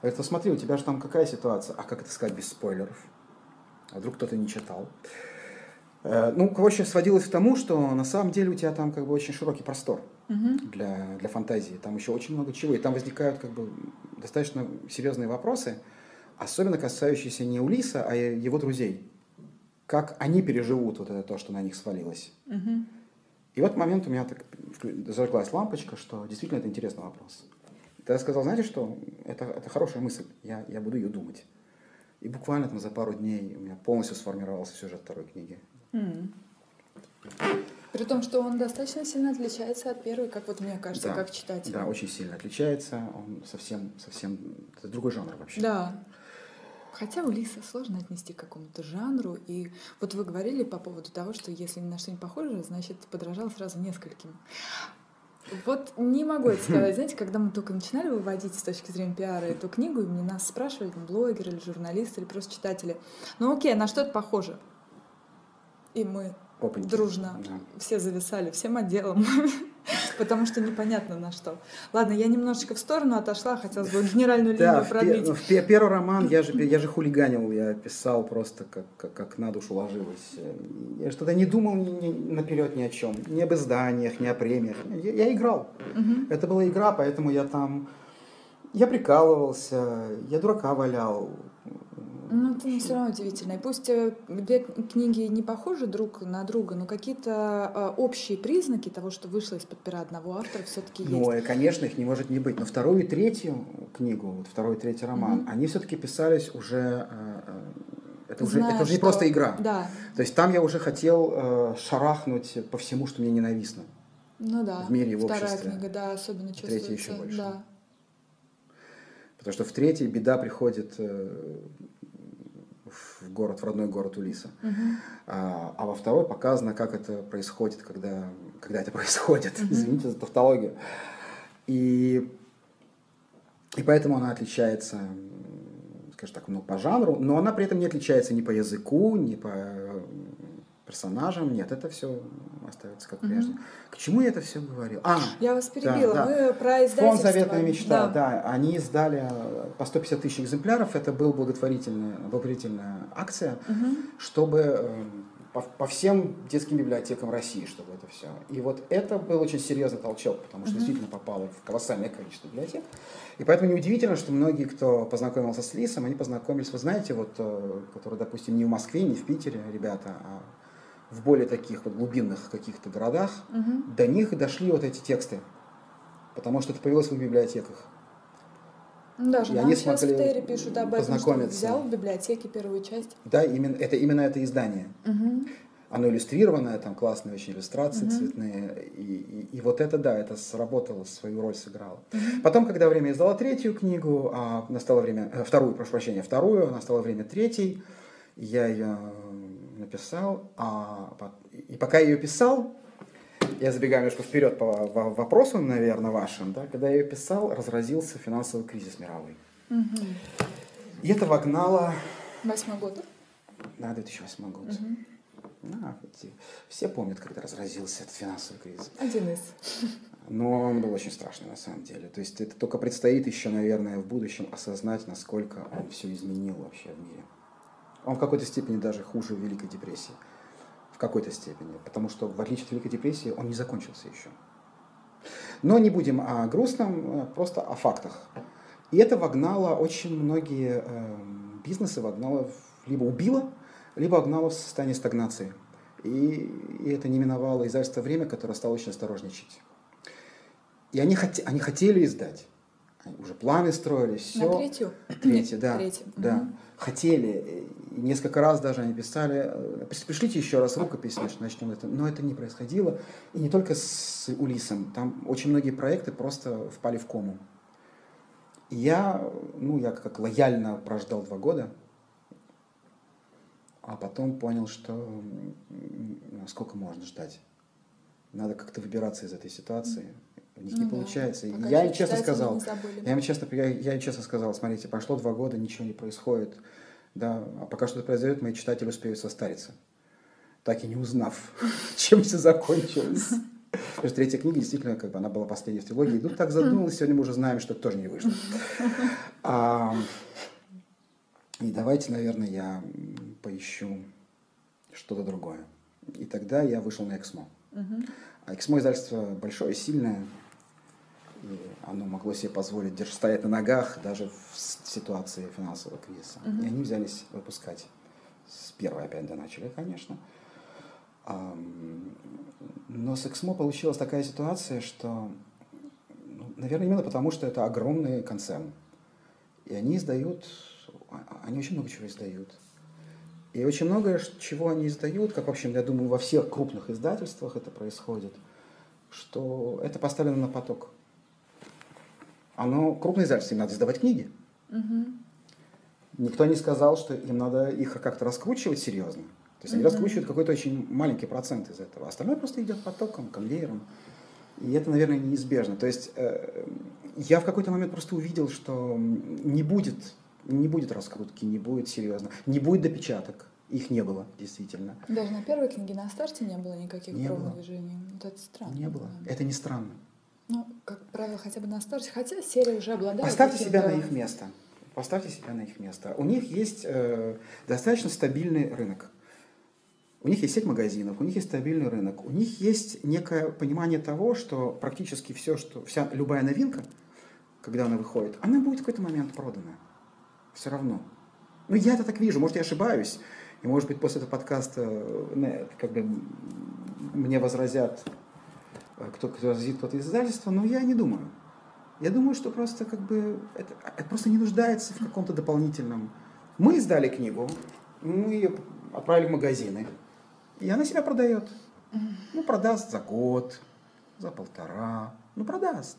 Говорит, посмотри, у тебя же там какая ситуация? А как это сказать без спойлеров? А вдруг кто-то не читал? Э, ну, короче, сводилось к тому, что на самом деле у тебя там как бы очень широкий простор угу. для, для фантазии. Там еще очень много чего. И там возникают как бы достаточно серьезные вопросы, особенно касающиеся не Улиса, а его друзей. Как они переживут вот это то, что на них свалилось. Угу. И в этот момент у меня так зажглась лампочка, что действительно это интересный вопрос. Тогда я сказал, знаете что, это, это хорошая мысль, я, я буду ее думать. И буквально там за пару дней у меня полностью сформировался сюжет второй книги. Mm. При том, что он достаточно сильно отличается от первой, как вот мне кажется, да, как читатель. Да, очень сильно отличается. Он совсем, совсем... Это другой жанр вообще. Да. Хотя у Лиса сложно отнести к какому-то жанру. И вот вы говорили по поводу того, что если ни на что не похоже, значит, подражал сразу нескольким. Вот не могу это сказать. Знаете, когда мы только начинали выводить с точки зрения пиара эту книгу, и мне нас спрашивали, там, блогеры или журналисты, или просто читатели, ну окей, на что это похоже? И мы Опаньки. дружно да. все зависали, всем отделом. Потому что непонятно на что. Ладно, я немножечко в сторону отошла, хотелось бы генеральную линию да, продлить. В, в, в первый роман я же, я же хулиганил, я писал просто как, как, как на душу ложилось. Я что-то не думал ни, ни, наперед ни о чем. Ни об изданиях, ни о премиях. Я, я играл. Угу. Это была игра, поэтому я там... Я прикалывался, я дурака валял, ну, это все равно удивительно. И пусть э, две книги не похожи друг на друга, но какие-то э, общие признаки того, что вышло из-под пера одного автора, все-таки есть. Ну, и, конечно, их не может не быть. Но вторую и третью книгу, вот второй и третий роман, угу. они все-таки писались уже... Э, это уже, Знаю, это уже не просто игра. Да. То есть там я уже хотел э, шарахнуть по всему, что мне ненавистно. Ну да. В мире и в Вторая обществе. книга, да, особенно чувствуется. Третья еще больше. Да. Потому что в третьей беда приходит э, в город, в родной город Улиса. Uh-huh. А, а во второй показано, как это происходит, когда, когда это происходит. Uh-huh. Извините за тавтологию. И, и поэтому она отличается, скажем так, ну, по жанру, но она при этом не отличается ни по языку, ни по персонажам. Нет, это все остается как прежде. Угу. К чему я это все говорил? А, я вас перебила. Да, да. Вы про издательство. Фонд «Заветная мечта», да. да. Они издали по 150 тысяч экземпляров. Это была благотворительная, благотворительная акция, угу. чтобы эм, по, по всем детским библиотекам России, чтобы это все. И вот это был очень серьезный толчок, потому что uh действительно попало в колоссальное количество библиотек. И поэтому неудивительно, что многие, кто познакомился с Лисом, они познакомились, вы знаете, вот, э, которые, допустим, не в Москве, не в Питере ребята, а в более таких вот глубинных каких-то городах, угу. до них дошли вот эти тексты, потому что это появилось в их библиотеках. Даже и они сейчас в Терри пишут об этом, что взял в библиотеке первую часть. Да, именно, это именно это издание. Угу. Оно иллюстрированное, там классные очень иллюстрации угу. цветные. И, и, и вот это, да, это сработало, свою роль сыграло. Угу. Потом, когда время издала третью книгу, а настало время, э, вторую, прошу прощения, вторую, настало время третьей, я ее написал, а, и пока я ее писал, я забегаю немножко вперед по вопросу, наверное, вашим, да, когда я ее писал, разразился финансовый кризис мировой. Угу. И это вогнало... Восьмой год? Да, 2008 год. Угу. Да, все помнят, когда разразился этот финансовый кризис. Один из. Но он был очень страшный на самом деле. То есть это только предстоит еще, наверное, в будущем осознать, насколько он все изменил вообще в мире. Он в какой-то степени даже хуже Великой депрессии. В какой-то степени. Потому что, в отличие от Великой депрессии, он не закончился еще. Но не будем о грустном, э, просто о фактах. И это вогнало очень многие э, бизнесы, вогнало, либо убило, либо вогнало в состояние стагнации. И, и это не миновало издательство «Время», которое стало очень осторожничать. И они, хот, они хотели издать. Уже планы строили, все. На третью? Третью, да. Третью. да. Угу. Хотели. И несколько раз даже они писали, «Э, пришлите еще раз рукопись, начнем это. Но это не происходило. И не только с Улисом. Там очень многие проекты просто впали в кому. И я, ну, я как лояльно прождал два года, а потом понял, что сколько можно ждать. Надо как-то выбираться из этой ситуации. У них ну, не да. получается. Пока я им честно сказал, я им честно, я, я им честно сказал, смотрите, прошло два года, ничего не происходит, да, а пока что-то произойдет, мои читатели успеют состариться, так и не узнав, чем все закончилось. Потому что третья книга действительно, как бы, она была последней в трилогии. Ну, так задумалась, сегодня мы уже знаем, что это тоже не вышло. А, и давайте, наверное, я поищу что-то другое. И тогда я вышел на Эксмо. А Эксмо издательство большое, сильное, и оно могло себе позволить держать, стоять на ногах даже в ситуации финансового кризиса. Uh-huh. И они взялись выпускать. С первой опять начали, конечно. Но с Эксмо получилась такая ситуация, что, ну, наверное, именно потому, что это огромный концерн. И они издают, а, они очень много чего издают. И очень многое, чего они издают, как, в общем, я думаю, во всех крупных издательствах это происходит, что это поставлено на поток оно крупное издательство, им надо издавать книги. Угу. Никто не сказал, что им надо их как-то раскручивать серьезно. То есть они угу. раскручивают какой-то очень маленький процент из этого. Остальное просто идет потоком, конвейером. И это, наверное, неизбежно. То есть э, я в какой-то момент просто увидел, что не будет, не будет раскрутки, не будет серьезно, не будет допечаток. Их не было, действительно. Даже на первой книге на старте не было никаких Не движений. Вот это странно. Не было. Это не странно. Ну, как правило, хотя бы на старте. Хотя серия уже обладает... Поставьте себя на их место. Поставьте себя на их место. У них есть э, достаточно стабильный рынок. У них есть сеть магазинов, у них есть стабильный рынок, у них есть некое понимание того, что практически все, что вся любая новинка, когда она выходит, она будет в какой-то момент продана. Все равно. Ну, я это так вижу, может, я ошибаюсь. И, может быть, после этого подкаста э, как бы, мне возразят, кто, кто возразит кто-то из издательства, но я не думаю. Я думаю, что просто как бы это, это просто не нуждается в каком-то дополнительном. Мы издали книгу, мы ее отправили в магазины, и она себя продает. Ну, продаст за год, за полтора, ну, продаст.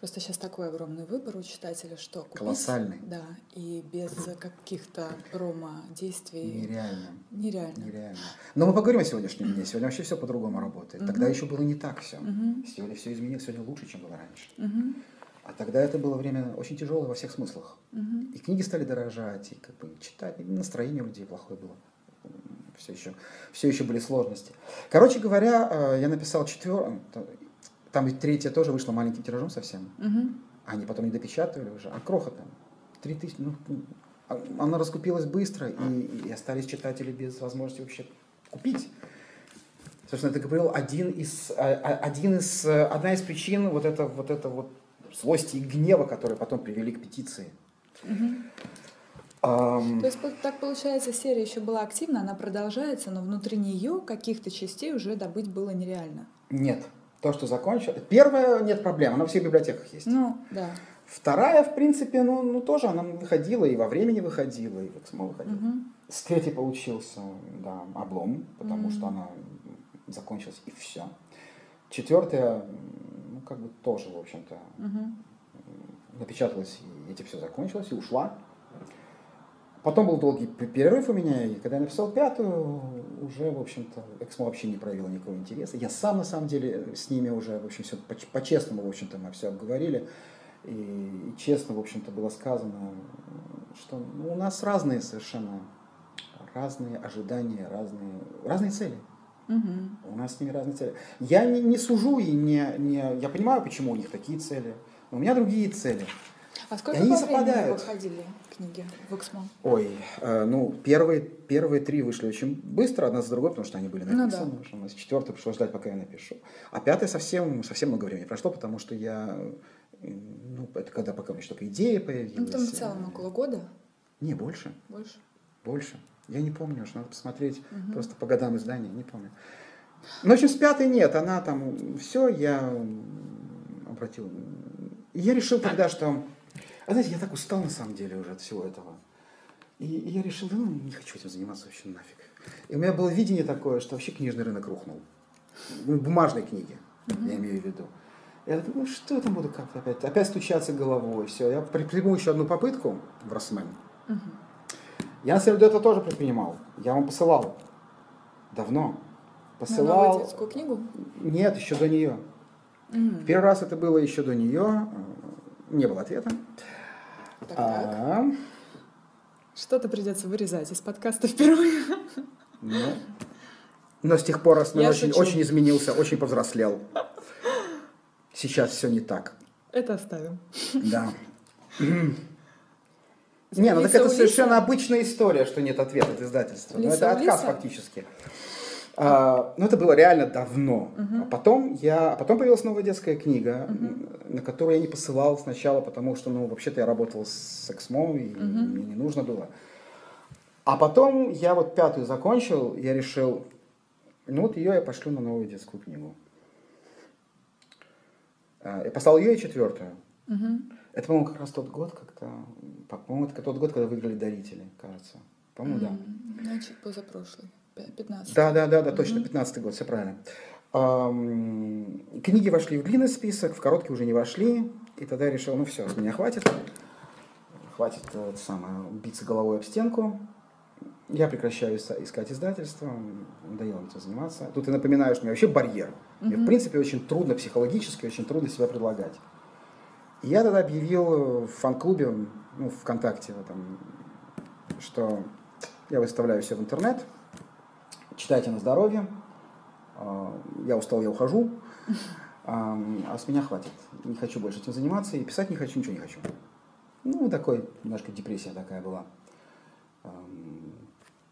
Просто сейчас такой огромный выбор у читателя, что купить. Колоссальный. Да, и без каких-то промо-действий. Нереально. Нереально. Нереально. Но мы поговорим о сегодняшнем дне. Сегодня вообще все по-другому работает. Мгм. Тогда еще было не так все. Мгм. Сегодня все изменилось, сегодня лучше, чем было раньше. Мгм. А тогда это было время очень тяжелое во всех смыслах. Мгм. И книги стали дорожать, и как бы читать, и настроение у людей плохое было. Все еще, все еще были сложности. Короче говоря, э, я написал четвер... Там ведь третья тоже вышла маленьким тиражом совсем. Мгм. Они потом не допечатывали уже. А кроха там. Три тысячи. Ну, а- она раскупилась быстро, и, и остались читатели без возможности вообще купить. Собственно, это говорил один из, а- а- один из, э, одна из причин вот это, вот это вот злости и гнева, которые потом привели к петиции. Мгм. Ам, То есть так получается, серия еще была активна, она продолжается, но внутри нее каких-то частей уже добыть было нереально. Нет. То, что закончилось. Первая нет проблем, она во всех библиотеках есть. Ну, да. Вторая, в принципе, ну, ну тоже она выходила, и во времени выходила, и в Эксмо выходила. Мгм. С третьей получился, да, облом, потому Мгм. что она закончилась, и все. Четвертая, ну, как бы тоже, в общем-то, Мгм. напечаталась, и эти все закончилось, и ушла. Потом был долгий перерыв у меня, и когда я написал пятую, уже, в общем-то, Эксмо вообще не проявила никакого интереса. Я сам, на самом деле, с ними уже, в общем, все по-честному, в общем-то, мы все обговорили. И, и честно, в общем-то, было сказано, что ну, у нас разные совершенно, разные ожидания, разные, разные цели. Мгм. У нас с ними разные цели. Я не, не сужу и не, не... Я понимаю, почему у них такие цели. Но у меня другие цели. А сколько И они по времени совпадают. выходили книги в Эксмо? Ой, э, ну, первые, первые три вышли очень быстро, одна за другой, потому что они были Ну написаны. потому что у нас четвертая пришлось ждать, пока я напишу. А пятая совсем, совсем много времени прошло, потому что я... э, Ну, это когда пока у меня еще только идея появилась. Ну, там в целом э, около года, Не, больше. больше. Больше. Я не помню уж, надо посмотреть Мгм. просто по годам издания, не помню. Ну, в общем, с пятой нет, она там, все, я обратил. Я решил тогда, что, а знаете, я так устал на самом деле уже от всего этого. И, и я решил, да ну, не хочу этим заниматься вообще нафиг. И у меня было видение такое, что вообще книжный рынок рухнул. Ну, бумажной книги, я имею в виду. Я думаю, ну что я там буду как-то опять, опять стучаться головой, все. Я при- приму еще одну попытку в Росмен. Мгм. Я на самом деле это тоже предпринимал. Я вам посылал. Давно. На новую Посылал. детскую книгу? Нет, еще до нее. Мгм. Первый раз это было еще до нее. Не было ответа. Так, так. Что-то придется вырезать из подкаста впервые. ну, но с тех пор Росмен очень, шучу. очень изменился, очень повзрослел. Сейчас все не так. Это оставим. Да. Не, ну так это совершенно обычная история, что нет ответа от издательства. Ну, это отказ фактически. А, ну, это было реально давно. А потом, я, а потом появилась новая детская книга, м, на которую я не посылал сначала, потому что, ну, вообще-то я работал с Эксмо, и мне не нужно было. А потом я вот пятую закончил, я решил, ну вот ее я пошлю на новую детскую книгу. А, Я послал ее и четвертую. Мгм. Это, по-моему, как раз тот год, когда... По-моему, это тот год, когда выиграли дарители, кажется. По-моему, да. М, Значит, позапрошлый. Пя- 15. Да, да, да, да, точно, 15 год, все правильно. Книги вошли в длинный список, в короткий уже не вошли. И тогда я решил, ну все, с меня хватит. Хватит э, это самое, биться головой об стенку. я прекращаю искать издательство, надоело этим заниматься. Тут я напоминаю, что у меня вообще барьер. Мне, в принципе, очень трудно психологически, очень трудно себя предлагать. И я тогда объявил в фан-клубе, ну, ВКонтакте, там, что я выставляю все в интернет, читайте на здоровье, а, я устал, я ухожу, а с меня хватит. Не хочу больше этим заниматься, и писать не хочу, ничего не хочу. Ну, такой, немножко депрессия такая была.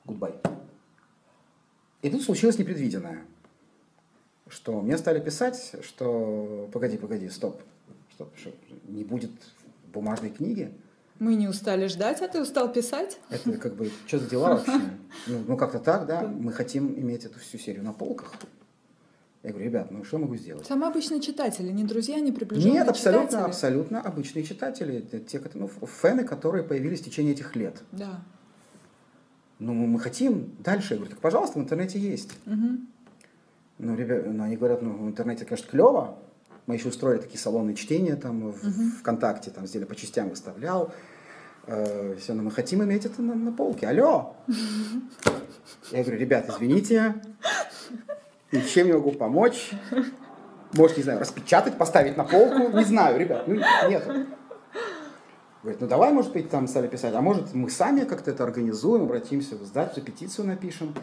Goodbye. И тут случилось непредвиденное, что мне стали писать, что погоди, погоди, стоп, стоп, что не будет бумажной книги. Мы не устали ждать, а ты устал писать? Это как бы, что за дела вообще? Ну, ну как-то так, да, мы хотим иметь эту всю серию на полках. Я говорю, ребят, ну что могу сделать? Там обычные читатели, не друзья, не приближенные Нет, абсолютно, читатели. абсолютно обычные читатели. Те, ну, фэны, которые появились в течение этих лет. Да. Ну, мы хотим дальше. Я говорю, так, пожалуйста, в интернете есть. Угу. Ну, ребят, ну, они говорят, ну, в интернете, конечно, клево. Мы еще устроили такие салонные чтения там в угу. ВКонтакте, там сделали по частям выставлял. Э, все, но мы хотим иметь это на, на полке. Алло! Я говорю, ребят, извините, Ничем не могу помочь. Может, не знаю, распечатать, поставить на полку. Не знаю, ребят, ну нет. Говорит, ну давай, может быть, там стали писать, а может, мы сами как-то это организуем, обратимся в издательство, петицию напишем.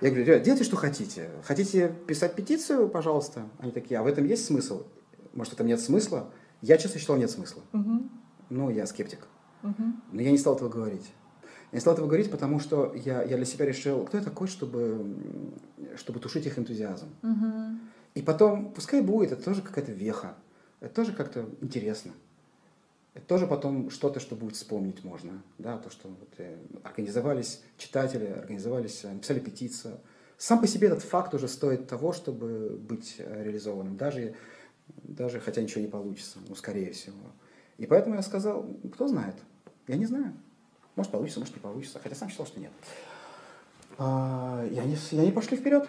Я говорю, ребят, делайте, что хотите. Хотите писать петицию, пожалуйста. Они такие, а в этом есть смысл? Может, в этом нет смысла? Я, честно, считал, нет смысла. Угу. Ну, я скептик. Угу. Но я не стал этого говорить. Я не стал этого говорить, потому что я, я для себя решил, кто я такой, чтобы, чтобы тушить их энтузиазм. Угу. И потом, пускай будет, это тоже какая-то веха. Это тоже как-то интересно. Это тоже потом что-то, что будет вспомнить можно. Да, то, что вот, э, организовались читатели, организовались, э, написали петицию. Сам по себе этот факт уже стоит того, чтобы быть э, реализованным. Даже, даже хотя ничего не получится, ну, скорее всего. И поэтому я сказал, кто знает. Я не знаю. Может получится, может не получится. Хотя сам считал, что нет. А, и, они, и они пошли вперед.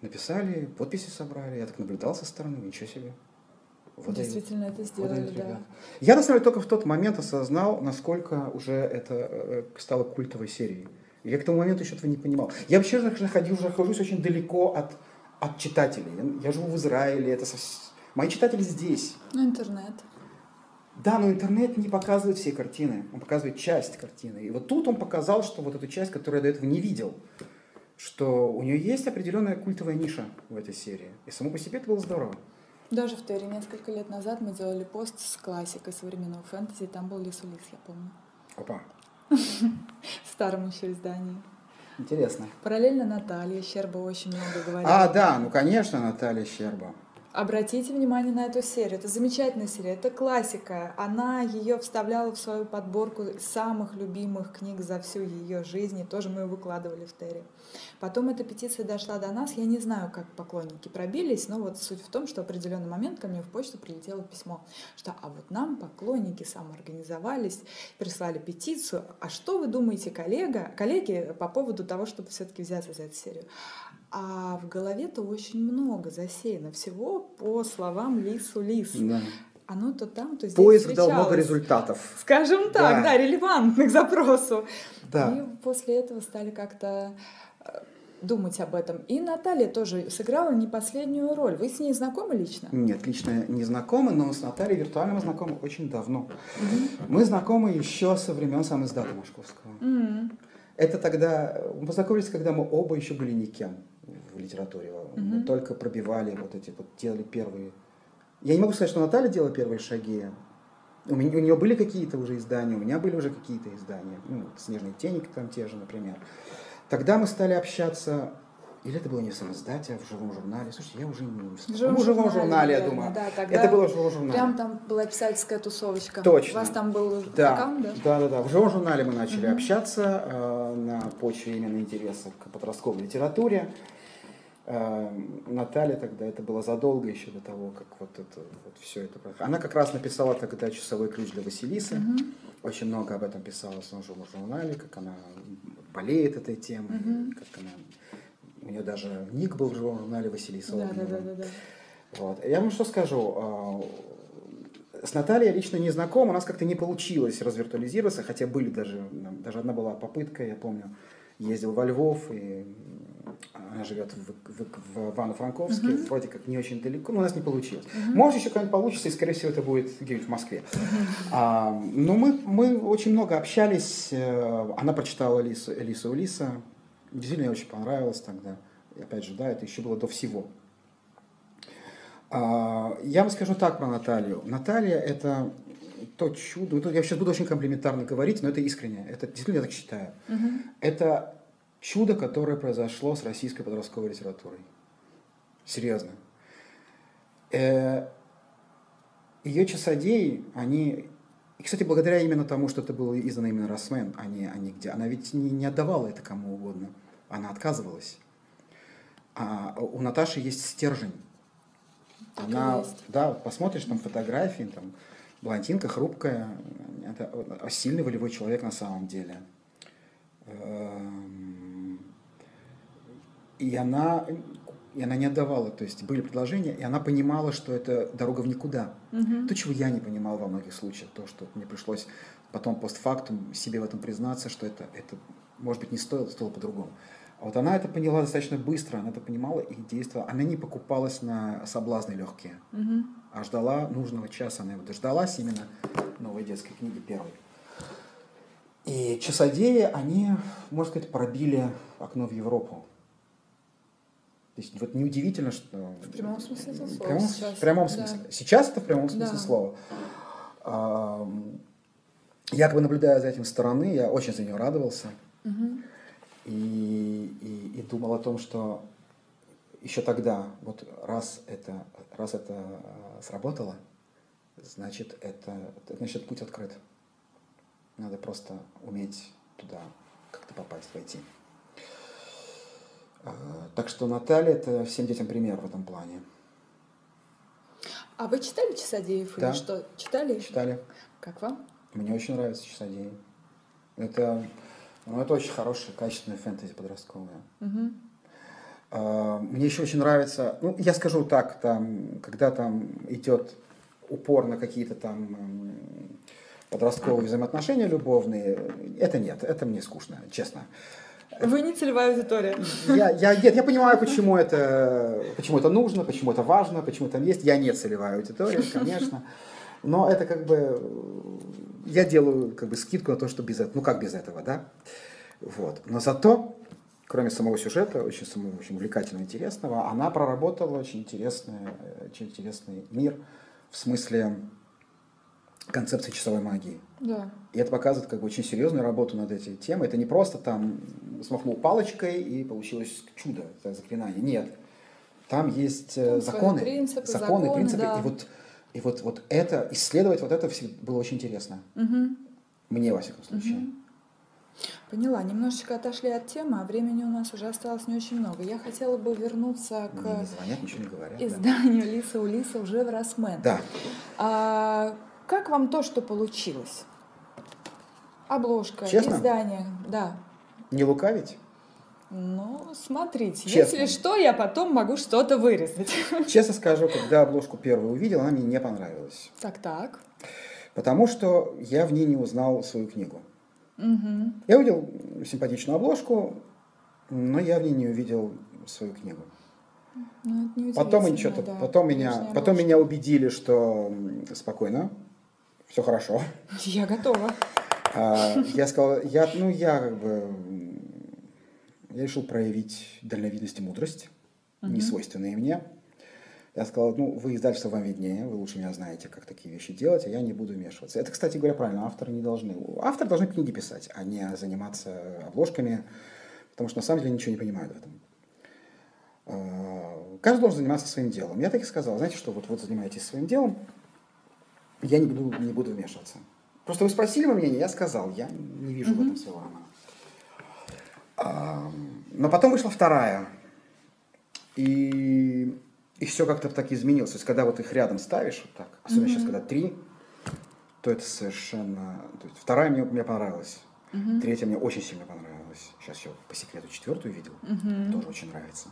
Написали, подписи собрали. Я так наблюдал со стороны, ничего себе. Вот Действительно дают, это сделали, вот да. Я, на самом деле, только в тот момент осознал, насколько уже это э, стало культовой серией. Я к тому моменту еще этого не понимал. Я вообще находил, нахожусь очень далеко от, от читателей. Я, живу в Израиле, это со... мои читатели здесь. Ну, интернет. Да, но интернет не показывает все картины, он показывает часть картины. И вот тут он показал, что вот эту часть, которую я до этого не видел, что у нее есть определенная культовая ниша в этой серии. И само по себе это было здорово. Даже в Терри несколько лет назад мы делали пост с классикой современного фэнтези, там был Лис Улис, я помню. Опа. В старом еще издании. Интересно. Параллельно Наталья Щерба очень много говорит. А, да, ну конечно, Наталья Щерба. Обратите внимание на эту серию. Это замечательная серия, это классика. Она ее вставляла в свою подборку самых любимых книг за всю ее жизнь. И тоже мы ее выкладывали в Терри. Потом эта петиция дошла до нас. Я не знаю, как поклонники пробились, но вот суть в том, что в определенный момент ко мне в почту прилетело письмо, что а вот нам поклонники самоорганизовались, прислали петицию. А что вы думаете, коллега, коллеги, по поводу того, чтобы все-таки взяться за эту серию? А в голове-то очень много засеяно всего по словам Лису Лис. Да. Оно то там, то здесь Поиск дал много результатов. Скажем так, да, да релевантных запросу. Да. И после этого стали как-то э, думать об этом. И Наталья тоже сыграла не последнюю роль. Вы с ней знакомы лично? Нет, лично не знакомы, но с Натальей виртуально мы знакомы очень давно. Угу. Мы знакомы еще со времен сам издата Машковского. Угу. Это тогда, мы познакомились, когда мы оба еще были никем в литературе. Угу. Мы только пробивали вот эти, вот делали первые... Я не могу сказать, что Наталья делала первые шаги. У, меня, у нее были какие-то уже издания, у меня были уже какие-то издания. Ну, «Снежные тени» там те же, например. Тогда мы стали общаться или это было не в самоиздате, а в живом журнале. Слушайте, я уже не в живом, в живом журнале, я думаю. Да, тогда это было в живом журнале. Прям там была писательская тусовочка. Точно. У вас там был да. аккаунт, да? Да, да, да. В живом журнале мы начали угу. общаться э, на почве именно интереса к подростковой литературе. Э, Наталья тогда, это было задолго еще до того, как вот это вот все это. Она как раз написала тогда часовой ключ для Василисы. Угу. Очень много об этом писала в своем журнале, как она болеет этой темой, угу. как она у нее даже ник был в живом журнале Василиса да, да, да, да, да. Вот. Я вам что скажу. А, с Натальей я лично не знаком, у нас как-то не получилось развиртуализироваться, хотя были даже, даже одна была попытка, я помню, ездил во Львов, и она живет в, в, в Ивано-Франковске, uh-huh. вроде как не очень далеко, но у нас не получилось. Uh-huh. Может, еще когда-нибудь получится, и, скорее всего, это будет где-нибудь в Москве. Uh-huh. А, но мы, мы очень много общались, э, она прочитала Лису, Элису Улиса, действительно, ей очень понравилось тогда. И опять же, да, это еще было до всего. А, я вам скажу так про Наталью. Наталья – это то чудо, ну, я сейчас буду очень комплиментарно говорить, но это искренне, это действительно я так считаю. Угу. Это чудо, которое произошло с российской подростковой литературой. Серьезно. Э, ее часодеи, они... И, кстати, благодаря именно тому, что это было издано именно Росмен, а не, а не где. Она ведь не, не отдавала это кому угодно. Она отказывалась. А у Наташи есть стержень. Так она, есть. да, посмотришь там фотографии, там, блондинка хрупкая, это сильный волевой человек на самом деле. Эм, и она, и она не отдавала, то есть были предложения, и она понимала, что это дорога в никуда. Угу. То, чего я не понимал во многих случаях, то, что мне пришлось потом постфактум себе в этом признаться, что это, это может быть, не стоило, стоило по-другому. А вот она это поняла достаточно быстро, она это понимала и действовала. Она не покупалась на соблазны легкие, угу. а ждала нужного часа. Она его дождалась именно новой детской книги первой. И часодеи, они, можно сказать, пробили окно в Европу. То есть вот неудивительно, что... В прямом смысле этого слова. Прямом, сейчас. В прямом смысле. Да. Сейчас это в прямом смысле да. слова. Я как бы наблюдая за этим стороны, я очень за нее радовался. Угу. И, и, и думал о том, что еще тогда, вот раз это, раз это сработало, значит, это, значит, путь открыт. Надо просто уметь туда как-то попасть, войти. А, так что Наталья – это всем детям пример в этом плане. А вы читали Часодеев да. или что? Читали? Читали. Как вам? Мне очень нравится Часодеи. Это, ну, это очень хорошая, качественная фэнтези подростковая. Угу. Мне еще очень нравится, ну, я скажу так, там, когда там идет упор на какие-то там подростковые взаимоотношения любовные, это нет, это мне скучно, честно. Вы не целевая аудитория. Я, я, нет, я понимаю, почему это, почему это нужно, почему это важно, почему там есть. Я не целевая аудитория, конечно. Но это как бы... Я делаю как бы скидку на то, что без этого... Ну, как без этого, да? Вот. Но зато, кроме самого сюжета, очень, самого, очень увлекательного, интересного, она проработала очень интересный, очень интересный мир в смысле концепции часовой магии. Да. И это показывает как бы очень серьезную работу над этой темой. Это не просто там смахнул палочкой и получилось чудо, это заклинание. Нет. Там есть э, там законы, принципы, законы, законы, принципы. Да. И вот, и вот, вот это, исследовать вот это было очень интересно. Угу. Мне, во всяком случае. Угу. Поняла. Немножечко отошли от темы, а времени у нас уже осталось не очень много. Я хотела бы вернуться к не звонят, ничего не говорят, изданию да. Лиса Улиса уже в Росмен. Да. А, как вам то, что получилось? Обложка, Честно? издание, да. Не лукавить? Ну, смотрите, Честно. если что, я потом могу что-то вырезать. Честно скажу, когда обложку первую увидел, она мне не понравилась. Так, так. Потому что я в ней не узнал свою книгу. Угу. Я увидел симпатичную обложку, но я в ней не увидел свою книгу. Ну, потом да, потом меня, потом меня убедили, что спокойно, все хорошо. Я готова. А, я сказал, я, ну, я как бы, я решил проявить дальновидность и мудрость, угу. не свойственные мне. Я сказал, ну, вы издательство вам виднее, вы лучше меня знаете, как такие вещи делать, а я не буду вмешиваться. Это, кстати говоря, правильно, авторы не должны. Авторы должны книги писать, а не заниматься обложками, потому что на самом деле ничего не понимают в этом. А, каждый должен заниматься своим делом. Я так и сказал, знаете что, вот вы занимаетесь своим делом, я не буду, не буду вмешиваться. Просто вы спросили мое мнение, я сказал, я не вижу mm-hmm. в этом романа. А, но потом вышла вторая. И, и все как-то так изменилось. То есть, когда вот их рядом ставишь, вот так, особенно mm-hmm. сейчас, когда три, то это совершенно... То есть, вторая мне, мне понравилась. Mm-hmm. Третья мне очень сильно понравилась. Сейчас еще по секрету четвертую видел. Mm-hmm. Тоже очень нравится.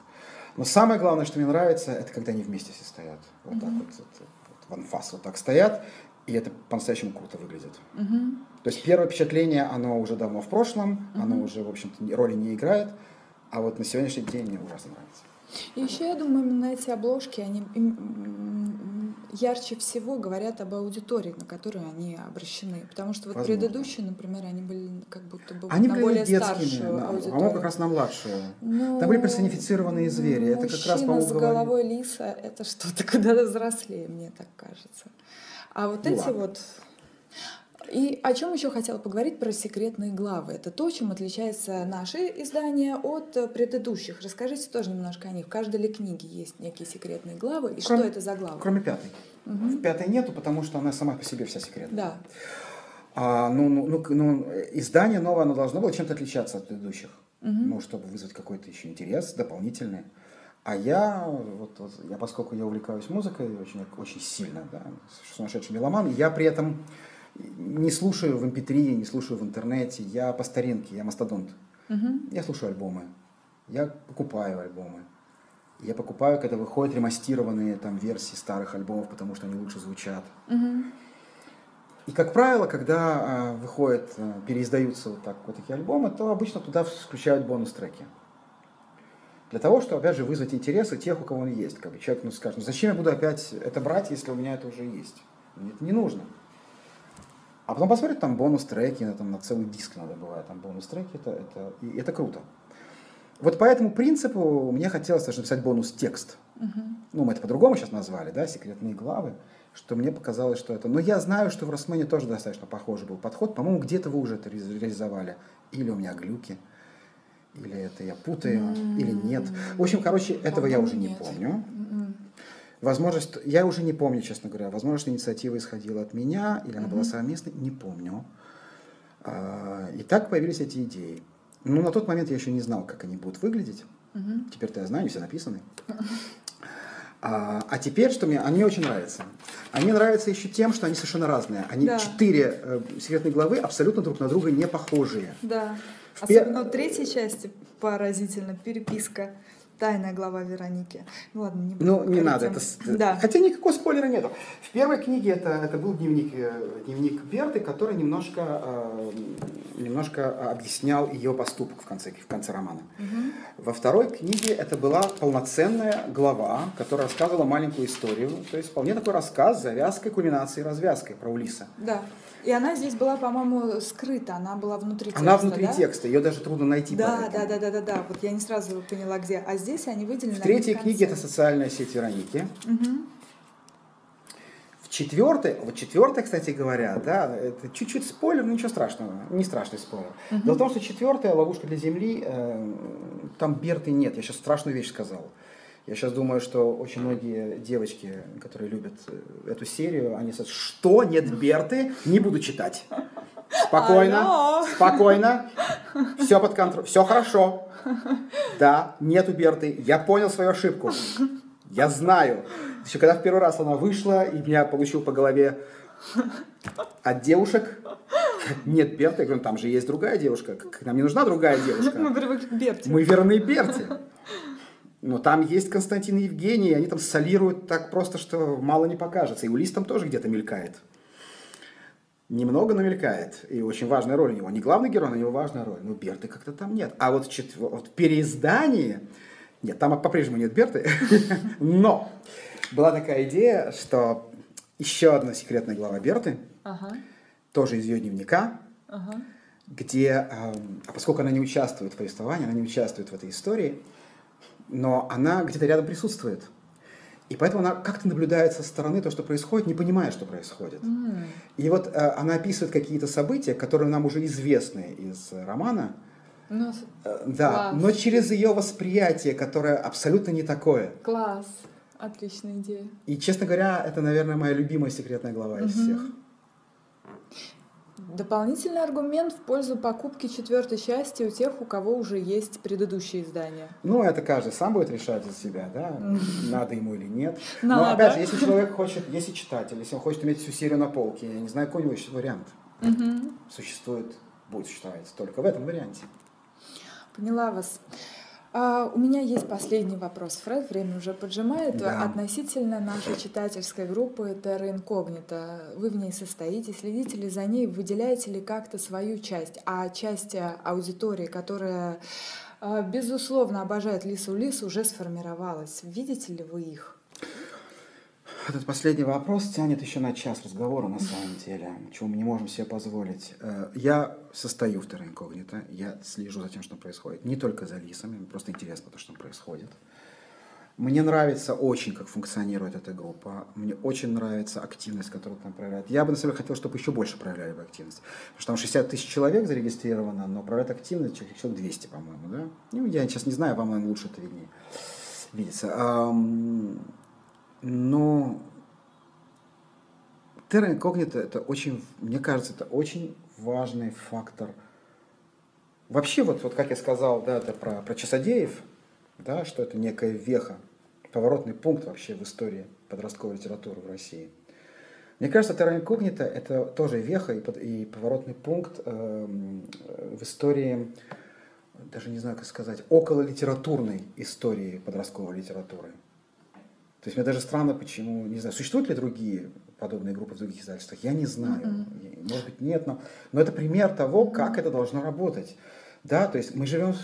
Но самое главное, что мне нравится, это когда они вместе все стоят. Вот mm-hmm. так вот, вот в анфас вот так стоят И это по-настоящему круто выглядит. Угу. То есть первое впечатление, оно уже давно в прошлом, Мгм. оно уже, в общем-то, роли не играет, а вот на сегодняшний день мне ужасно нравится. И еще я думаю, именно эти обложки, они ярче всего говорят об аудитории, на которую они обращены. Потому что вот Возможно. предыдущие, например, они были как будто бы Они на были более детскими, старшую на- аудиторию. по-моему, как раз на младшую. Ну, Там были персонифицированные звери. Это как раз, по-моему, с головой лиса — это что-то куда-то взрослее, мне так кажется. А вот Ну эти ладно. вот... И о чем еще хотела поговорить про секретные главы. Это то, чем отличается наше издание от э, предыдущих. Расскажите тоже немножко о них. В каждой ли книге есть некие секретные главы? И Кроме- что это за главы? Кроме пятой. Мгм. В пятой нету, потому что она сама по себе вся секретная. Да. А, ну, ну, ну, ну, издание новое, оно должно было чем-то отличаться от предыдущих. Мгм. Ну, чтобы вызвать какой-то еще интерес дополнительный. А я, вот, вот, я, поскольку я увлекаюсь музыкой очень, очень сильно, да, сумасшедший меломан, я при этом не слушаю в MP3, не слушаю в интернете, я по старинке, я мастодонт. Мгм. Я слушаю альбомы, я покупаю альбомы. Я покупаю, когда выходят ремастированные там версии старых альбомов, потому что они лучше звучат. Мгм. И, как правило, когда а, выходят, а, переиздаются вот так вот такие альбомы, то обычно туда включают бонус-треки. Для того, чтобы, опять же, вызвать интерес у тех, у кого он есть. Как бы человек ну, скажет, ну зачем я буду опять это брать, если у меня это уже есть? Мне это не нужно. А потом посмотрит там бонус-треки, ну, там на целый диск надо бывает, там бонус-треки, это, это, и это круто. Вот по этому принципу мне хотелось даже написать бонус-текст. Мгм. Ну, мы это по-другому сейчас назвали, да, секретные главы, что мне показалось, что это... Но я знаю, что в Росмене тоже достаточно похожий был подход. По-моему, где-то вы уже это ре- реализовали. Или у меня глюки, или это я путаю, или нет. В общем, короче, этого я уже не нет. помню. Возможность, я уже не помню, честно говоря. Возможно, что инициатива исходила от меня, или она была Мгм. совместной, не помню. А, И так появились эти идеи. Но на тот момент я еще не знал, как они будут выглядеть. Мгм. Теперь-то я знаю, они все написаны. А, а теперь, что мне, они мне очень нравятся. Они нравятся еще тем, что они совершенно разные. Они Да. четыре э, секретные главы абсолютно друг на друга не похожие. Да. В Особенно в третьей части поразительно переписка. Тайная глава Вероники. Ну ладно, не Ну, не надо. Это, Да. Хотя никакого спойлера нету. В первой книге это, это был дневник, э, дневник Берты, который немножко, э, немножко объяснял ее поступок в конце, в конце романа. Мгм. Во второй книге это была полноценная глава, которая рассказывала маленькую историю. То есть вполне такой рассказ с завязкой, кульминацией, развязкой про Улиса. Да. И она здесь была, по-моему, скрыта. Она была внутри текста. Она внутри да? текста, ее даже трудно найти. Да, да, да, да, да, да. Вот я не сразу поняла, где. А здесь они выделены. В третьей книге это социальная сеть Вероники. Мгм. В четвертой, вот четвертая, кстати говоря, да, это чуть-чуть спойлер, но ничего страшного, не страшный спойлер. Дело в том, что четвертая ловушка для Земли, э, там Берты нет. Я сейчас страшную вещь сказал. Я сейчас думаю, что очень многие девочки, которые любят э, эту серию, они скажут, что нет Берты, не буду читать. Спокойно, Алло. спокойно, все под контролем, все хорошо. Да, нету Берты, я понял свою ошибку. Я знаю. Еще когда в первый раз она вышла, и меня получил по голове от девушек. Нет Берты, я говорю, «Ну, там же есть другая девушка. Нам не нужна другая Мы девушка. привыкли к Берти. Мы верны Берте. Но там есть Константин и Евгений, и они там солируют так просто, что мало не покажется. И Улис там тоже где-то мелькает. Немного, но мелькает. И очень важная роль у него. Не главный герой, но у него важная роль. Но Берты как-то там нет. А вот, чет- вот в переиздании... Нет, там по-прежнему нет Берты. Но была такая идея, что еще одна секретная глава Берты, тоже из ее дневника, где, эм, а поскольку она не участвует в повествовании, она не участвует в этой истории, но она где-то рядом присутствует. И поэтому она как-то наблюдает со стороны то, что происходит, не понимая, что происходит. М, И вот э, она описывает какие-то события, которые нам уже известны из э, романа, Ну, с- э, да, Класс. но через ее восприятие, которое абсолютно не такое. класс. Отличная идея. И, честно говоря, это, наверное, моя любимая секретная глава из Мгм. всех. Дополнительный аргумент в пользу покупки четвертой части у тех, у кого уже есть предыдущие издания. Ну, это каждый сам будет решать за себя, да, надо ему или нет. Но Надо. опять же, если человек хочет, если читатель, если он хочет иметь всю серию на полке, я не знаю, какой у него еще вариант Мгм. существует, будет существовать только в этом варианте. Поняла вас. А, у меня есть последний вопрос, Фред, время уже поджимает. Да. Относительно нашей читательской группы Terra Incognita. Вы в ней состоите, следите ли за ней, выделяете ли как-то свою часть, а часть э, аудитории, которая, э, безусловно, обожает Лису Лис, уже сформировалась. Видите ли вы их? Этот последний вопрос тянет еще на час разговора на самом деле, чего мы не можем себе позволить. Э, я состою в Терра Инкогнито, я слежу за тем, что происходит. Не только за лисами, просто интересно то, что происходит. Мне нравится очень, как функционирует эта группа. Мне очень нравится активность, которую там проявляют. Я бы, на самом деле, хотел, чтобы еще больше проявляли бы активность. Потому что там 60 тысяч человек зарегистрировано, но проявляют активность человек 200, по-моему, да? Ну, я сейчас не знаю, по-моему, лучше это виднее видится. Но Terra Incognita это очень, мне кажется, это очень важный фактор. Вообще, вот, вот как я сказал, да, это про, про Часодеев, да, что это некая веха, поворотный пункт вообще в истории подростковой литературы в России. Мне кажется, Terra Incognita это тоже веха и, и поворотный пункт э, в истории, даже не знаю, как сказать, около литературной истории подростковой литературы. То есть мне даже странно, почему, не знаю, существуют ли другие подобные группы в других издательствах, я не знаю. Mm-hmm. Может быть, нет, но, но это пример того, как mm-hmm. это должно работать. Да, то есть мы живем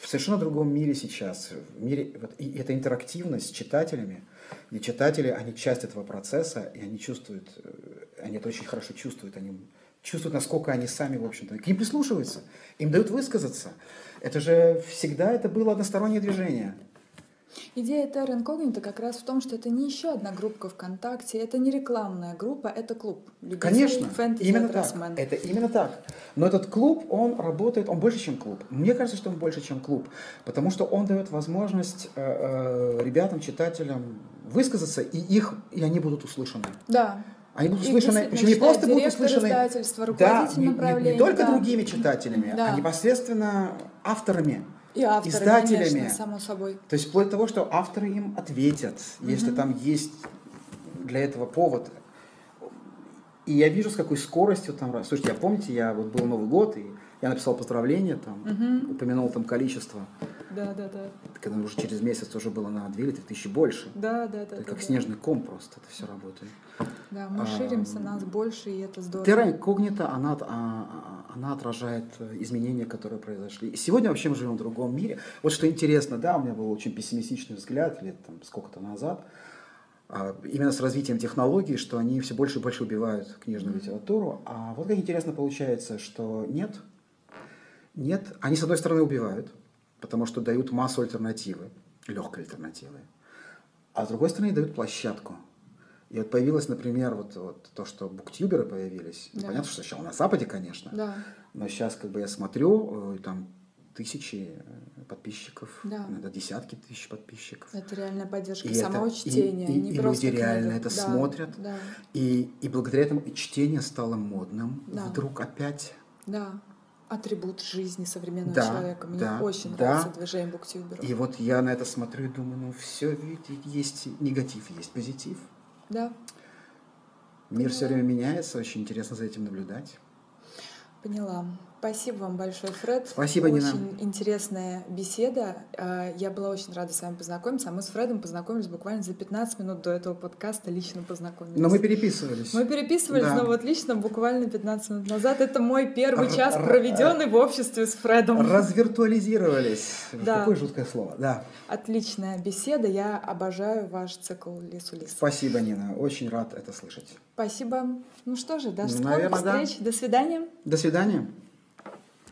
в совершенно другом мире сейчас. В мире, вот, и это интерактивность с читателями. И читатели, они часть этого процесса, и они чувствуют, э, они это очень хорошо чувствуют, они чувствуют, насколько они сами, в общем-то, к ним прислушиваются, им дают высказаться. Это же всегда это было одностороннее движение. Идея Terra Incognita как раз в том, что это не еще одна группа ВКонтакте, это не рекламная группа, это клуб. Конечно, именно так. Это именно так. Но этот клуб, он работает, он больше, чем клуб. Мне кажется, что он больше, чем клуб, потому что он дает возможность э, э, ребятам, читателям высказаться, и их, и они будут услышаны. Да. Они будут услышаны, причем не просто будут услышаны, да, не, не, не только да. другими читателями, да. а непосредственно авторами. И авторы, издателями. Конечно, само собой. То есть вплоть до того, что авторы им ответят, угу. если там есть для этого повод. И я вижу, с какой скоростью там... Слушайте, я помните, я вот был Новый год, и я написал поздравления, там, угу. упомянул там количество. Да, да, да. Когда уже через месяц уже было на 2 или 3 тысячи больше. Да, да, да. Это да, как да. снежный ком просто, это все работает. Да, мы а, ширимся, нас больше, и это здорово. Терра инкогнита, она, а, а, она отражает изменения, которые произошли. И сегодня вообще мы живем в другом мире. Вот что интересно, да, у меня был очень пессимистичный взгляд лет там сколько-то назад, именно с развитием технологий, что они все больше и больше убивают книжную mm-hmm. литературу. А вот как интересно получается, что нет, нет, они с одной стороны убивают, потому что дают массу альтернативы, легкой альтернативы. А с другой стороны дают площадку. И вот появилось, например, вот, вот то, что буктюберы появились. Да. Понятно, что сначала на Западе, конечно. Да. Но сейчас, как бы я смотрю, э, там тысячи э, подписчиков, да. иногда десятки тысяч подписчиков. Это реальная поддержка и самого это, чтения. И, и, не и люди реально это да, смотрят. Да. И, и благодаря этому и чтение стало модным. Да. Вдруг опять. Да атрибут жизни современного да, человека. Мне да, очень да. нравится движение буктюберов. И вот я на это смотрю и думаю, ну все, видите, есть негатив, есть позитив. Да. Мир Поняла. все время меняется, очень интересно за этим наблюдать. Поняла. Спасибо вам большое, Фред. Спасибо, очень Нина. Очень интересная беседа. А, я была очень рада с вами познакомиться. А мы с Фредом познакомились буквально за 15 минут до этого подкаста, лично познакомились. Но мы переписывались. Мы переписывались, да. но вот лично буквально 15 минут назад. Это мой первый Р- час, проведенный в обществе с Фредом. Развиртуализировались. Да. Какое жуткое слово. Да. Отличная беседа. Я обожаю ваш цикл «Лесу лес». Спасибо, Нина. Очень рад это слышать. Спасибо. Ну что же, до скорых Наверное, встреч. Да. До свидания. До свидания.